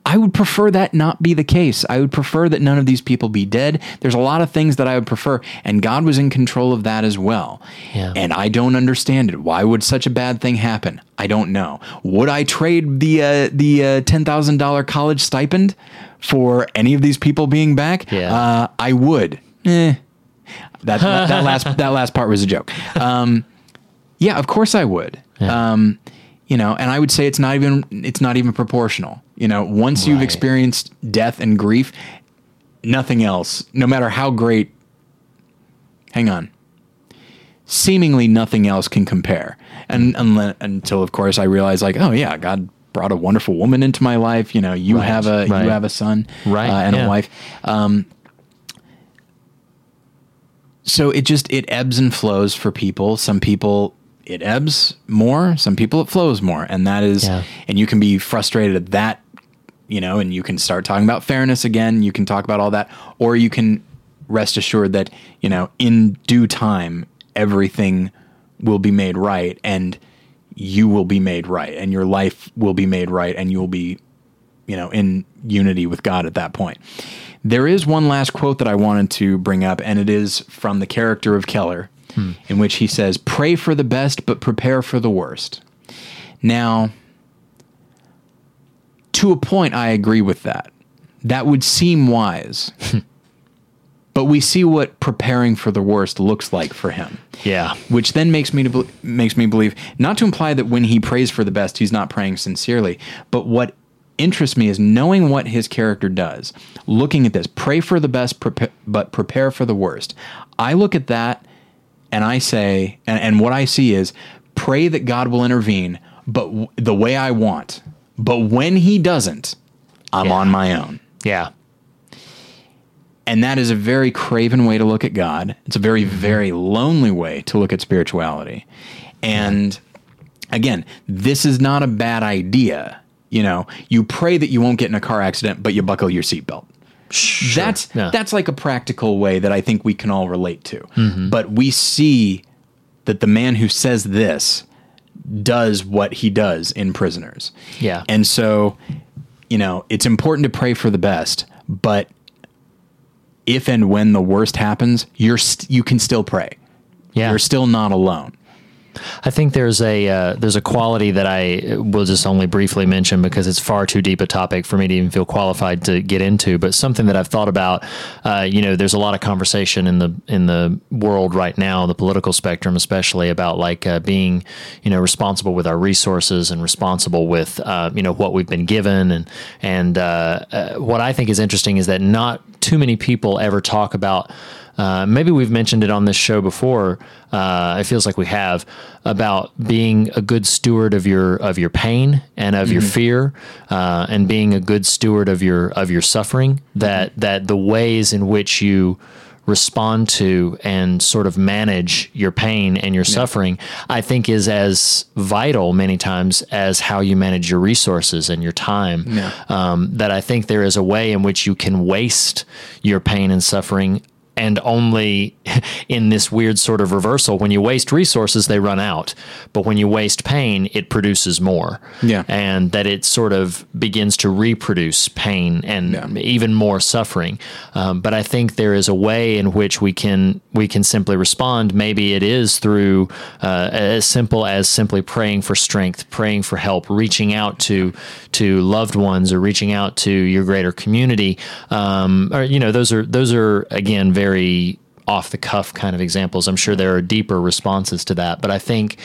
I would prefer that not be the case. I would prefer that none of these people be dead. There's a lot of things that I would prefer, and God was in control of that as well. Yeah. And I don't understand it. Why would such a bad thing happen? I don't know. Would I trade the uh, the uh, ten thousand dollar college stipend for any of these people being back? Yeah. Uh, I would. Eh. That, that last that last part was a joke. Um, yeah, of course I would. Yeah. Um, you know, and I would say it's not even it's not even proportional. You know, once you've experienced death and grief, nothing else, no matter how great. Hang on. Seemingly nothing else can compare, and unle- until of course I realize, like, oh yeah, God brought a wonderful woman into my life. You know, you Right, have a right. you have a son, Right, uh, and yeah. a wife. Um, so it just it ebbs and flows for people. Some people it ebbs more, some people it flows more, and that is Yeah. and you can be frustrated at that, you know, and you can start talking about fairness again, you can talk about all that or you can rest assured that, you know, in due time everything will be made right and you will be made right and your life will be made right and you will be you know, in unity with God at that point. There is one last quote that I wanted to bring up, and it is from the character of Keller, hmm. in which he says, Pray for the best, but prepare for the worst. Now, to a point, I agree with that. That would seem wise. but we see what preparing for the worst looks like for him Yeah. which then makes me to makes me believe not to imply that when he prays for the best he's not praying sincerely but what interests me is knowing what his character does looking at this pray for the best but prepare for the worst i look at that and i say and, and what i see is pray that god will intervene but w- the way i want but when he doesn't i'm Yeah. on my own Yeah. and that is a very craven way to look at God. It's a very, very lonely way to look at spirituality. And again, this is not a bad idea. You know, you pray that you won't get in a car accident, but you buckle your seatbelt. Sure. That's Yeah. that's like a practical way that I think we can all relate to. Mm-hmm. But we see that the man who says this does what he does in prisoners. Yeah. And so, you know, it's important to pray for the best, but if and when the worst happens, you're st- you can still pray. Yeah. You're still not alone. I think there's a uh, there's a quality that I will just only briefly mention because it's far too deep a topic for me to even feel qualified to get into. But something that I've thought about, uh, you know, there's a lot of conversation in the in the world right now, the political spectrum especially, about like uh, being, you know, responsible with our resources and responsible with, uh, you know, what we've been given. And and uh, uh, what I think is interesting is that not too many people ever talk about. Uh, maybe we've mentioned it on this show before. Uh, it feels like we have about being a good steward of your of your pain and of your fear, uh, and being a good steward of your of your suffering. That that the ways in which you respond to and sort of manage your pain and your suffering, I think is as vital many times as how you manage your resources and your time. Yeah. Um, that I think there is a way in which you can waste your pain and suffering and only in this weird sort of reversal when you waste resources they run out. But when you waste pain it produces more. Yeah. and that it sort of begins to reproduce pain and Yeah. even more suffering. Um, but i think there is a way in which we can we can simply respond. Maybe it is through uh, as simple as simply praying for strength praying for help reaching out to to loved ones or reaching out to your greater community. Um, or you know those are those are again very off the cuff kind of examples. I'm sure there are deeper responses to that, but I think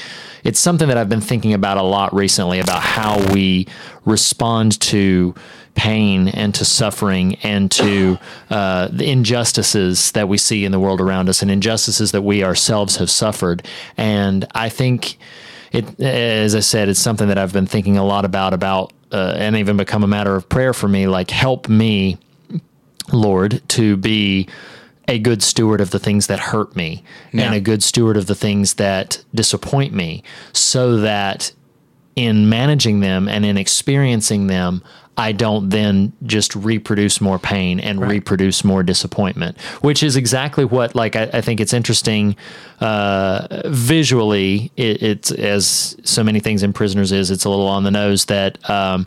it's something that I've been thinking about a lot recently about how we respond to pain and to suffering and to uh, the injustices that we see in the world around us and injustices that we ourselves have suffered. And I think it, as I said, it's something that I've been thinking a lot about, about, uh, and even become a matter of prayer for me. Like, help me Lord, to be a good steward of the things that hurt me Yeah. and a good steward of the things that disappoint me so that in managing them and in experiencing them, I don't then just reproduce more pain and reproduce more disappointment, which is exactly what, like, I, I think it's interesting uh, visually. It, it's as so many things in Prisoners is, it's a little on the nose that um,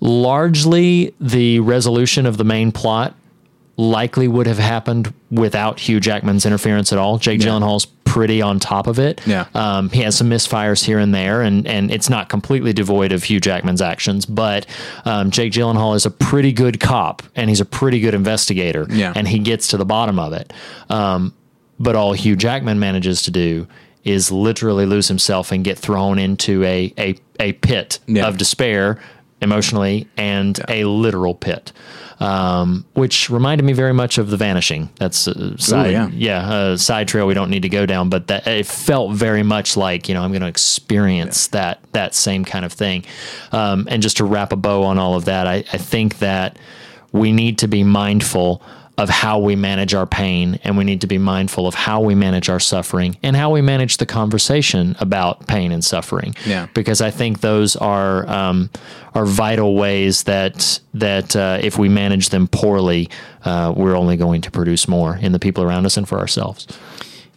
largely the resolution of the main plot likely would have happened without Hugh Jackman's interference at all. Jake Gyllenhaal's pretty on top of it. Yeah. Um, he has some misfires here and there, and and it's not completely devoid of Hugh Jackman's actions, but um, Jake Gyllenhaal is a pretty good cop, and he's a pretty good investigator, Yeah. and he gets to the bottom of it. Um, but all Hugh Jackman manages to do is literally lose himself and get thrown into a a, a pit Yeah. of despair emotionally and a literal pit. Um, which reminded me very much of The Vanishing. That's a side, yeah. yeah, a side trail we don't need to go down, but that it felt very much like you know I'm going to experience that that same kind of thing. Um, and just to wrap a bow on all of that, I, I think that we need to be mindful of how we manage our pain and we need to be mindful of how we manage our suffering and how we manage the conversation about pain and suffering Yeah. because I think those are um, are vital ways that that uh, if we manage them poorly, uh, we're only going to produce more in the people around us and for ourselves.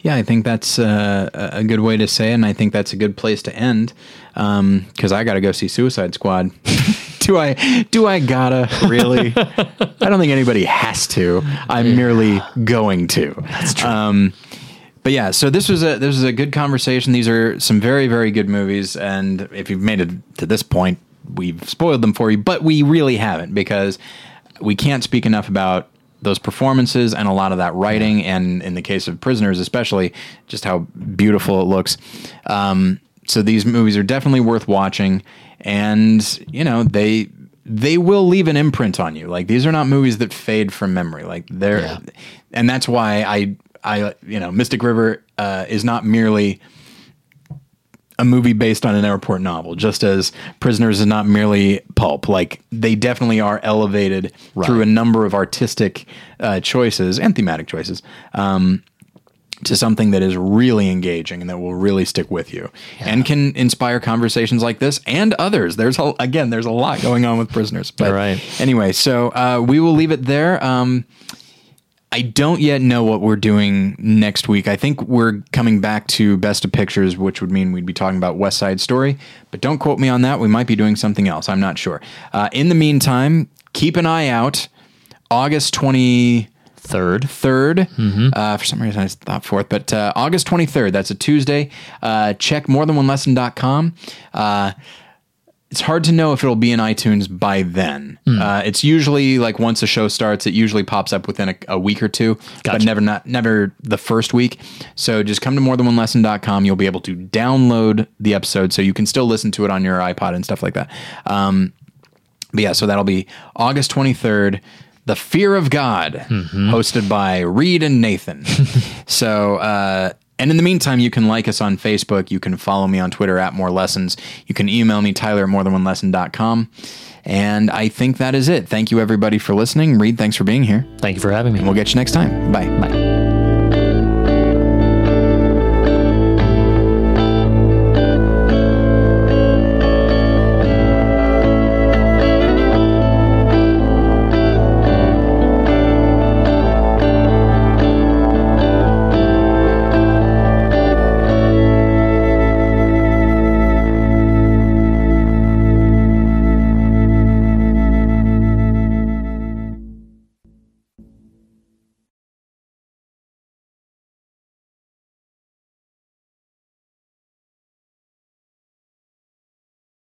Yeah, I think that's uh, a good way to say it, and I think that's a good place to end. Because I got to go see Suicide Squad. do I? Do I gotta really? I don't think anybody has to. I'm merely going to. That's true. Um, but yeah, so this was a this was a good conversation. These are some very very good movies, and if you've made it to this point, we've spoiled them for you, but we really haven't because we can't speak enough about those performances and a lot of that writing, and in the case of Prisoners, especially, just how beautiful it looks. Um, so these movies are definitely worth watching, and you know they they will leave an imprint on you. Like these are not movies that fade from memory. Like they're, Yeah. and that's why I I you know Mystic River uh, is not merely a movie based on an airport novel, just as Prisoners is not merely pulp. Like they definitely are elevated through a number of artistic uh, choices and thematic choices um, to something that is really engaging and that will really stick with you and can inspire conversations like this and others. There's a, again, there's a lot going on with Prisoners. But All right. anyway, so uh, we will leave it there. Um, I don't yet know what we're doing next week. I think we're coming back to Best of Pictures, which would mean we'd be talking about West Side Story. But don't quote me on that. We might be doing something else. I'm not sure. Uh, in the meantime, keep an eye out. August 23rd. Third, Uh, for some reason, I thought fourth, but uh, August 23rd. That's a Tuesday. Uh, check morethanonelesson.com. Uh, it's hard to know if it'll be in iTunes by then. Uh, it's usually like once a show starts, it usually pops up within a, a week or two, but never not never the first week. So just come to morethanonelesson.com. You'll be able to download the episode, so you can still listen to it on your iPod and stuff like that. Um, but yeah, so that'll be August 23rd. The Fear of God, hosted by Reed and Nathan. so, uh, and in the meantime, you can like us on Facebook. You can follow me on Twitter at More Lessons. You can email me, Tyler at morethanonelesson.com. And I think that is it. Thank you, everybody, for listening. Reed, thanks for being here. thank you for having me. We'll get you next time. Bye. Bye.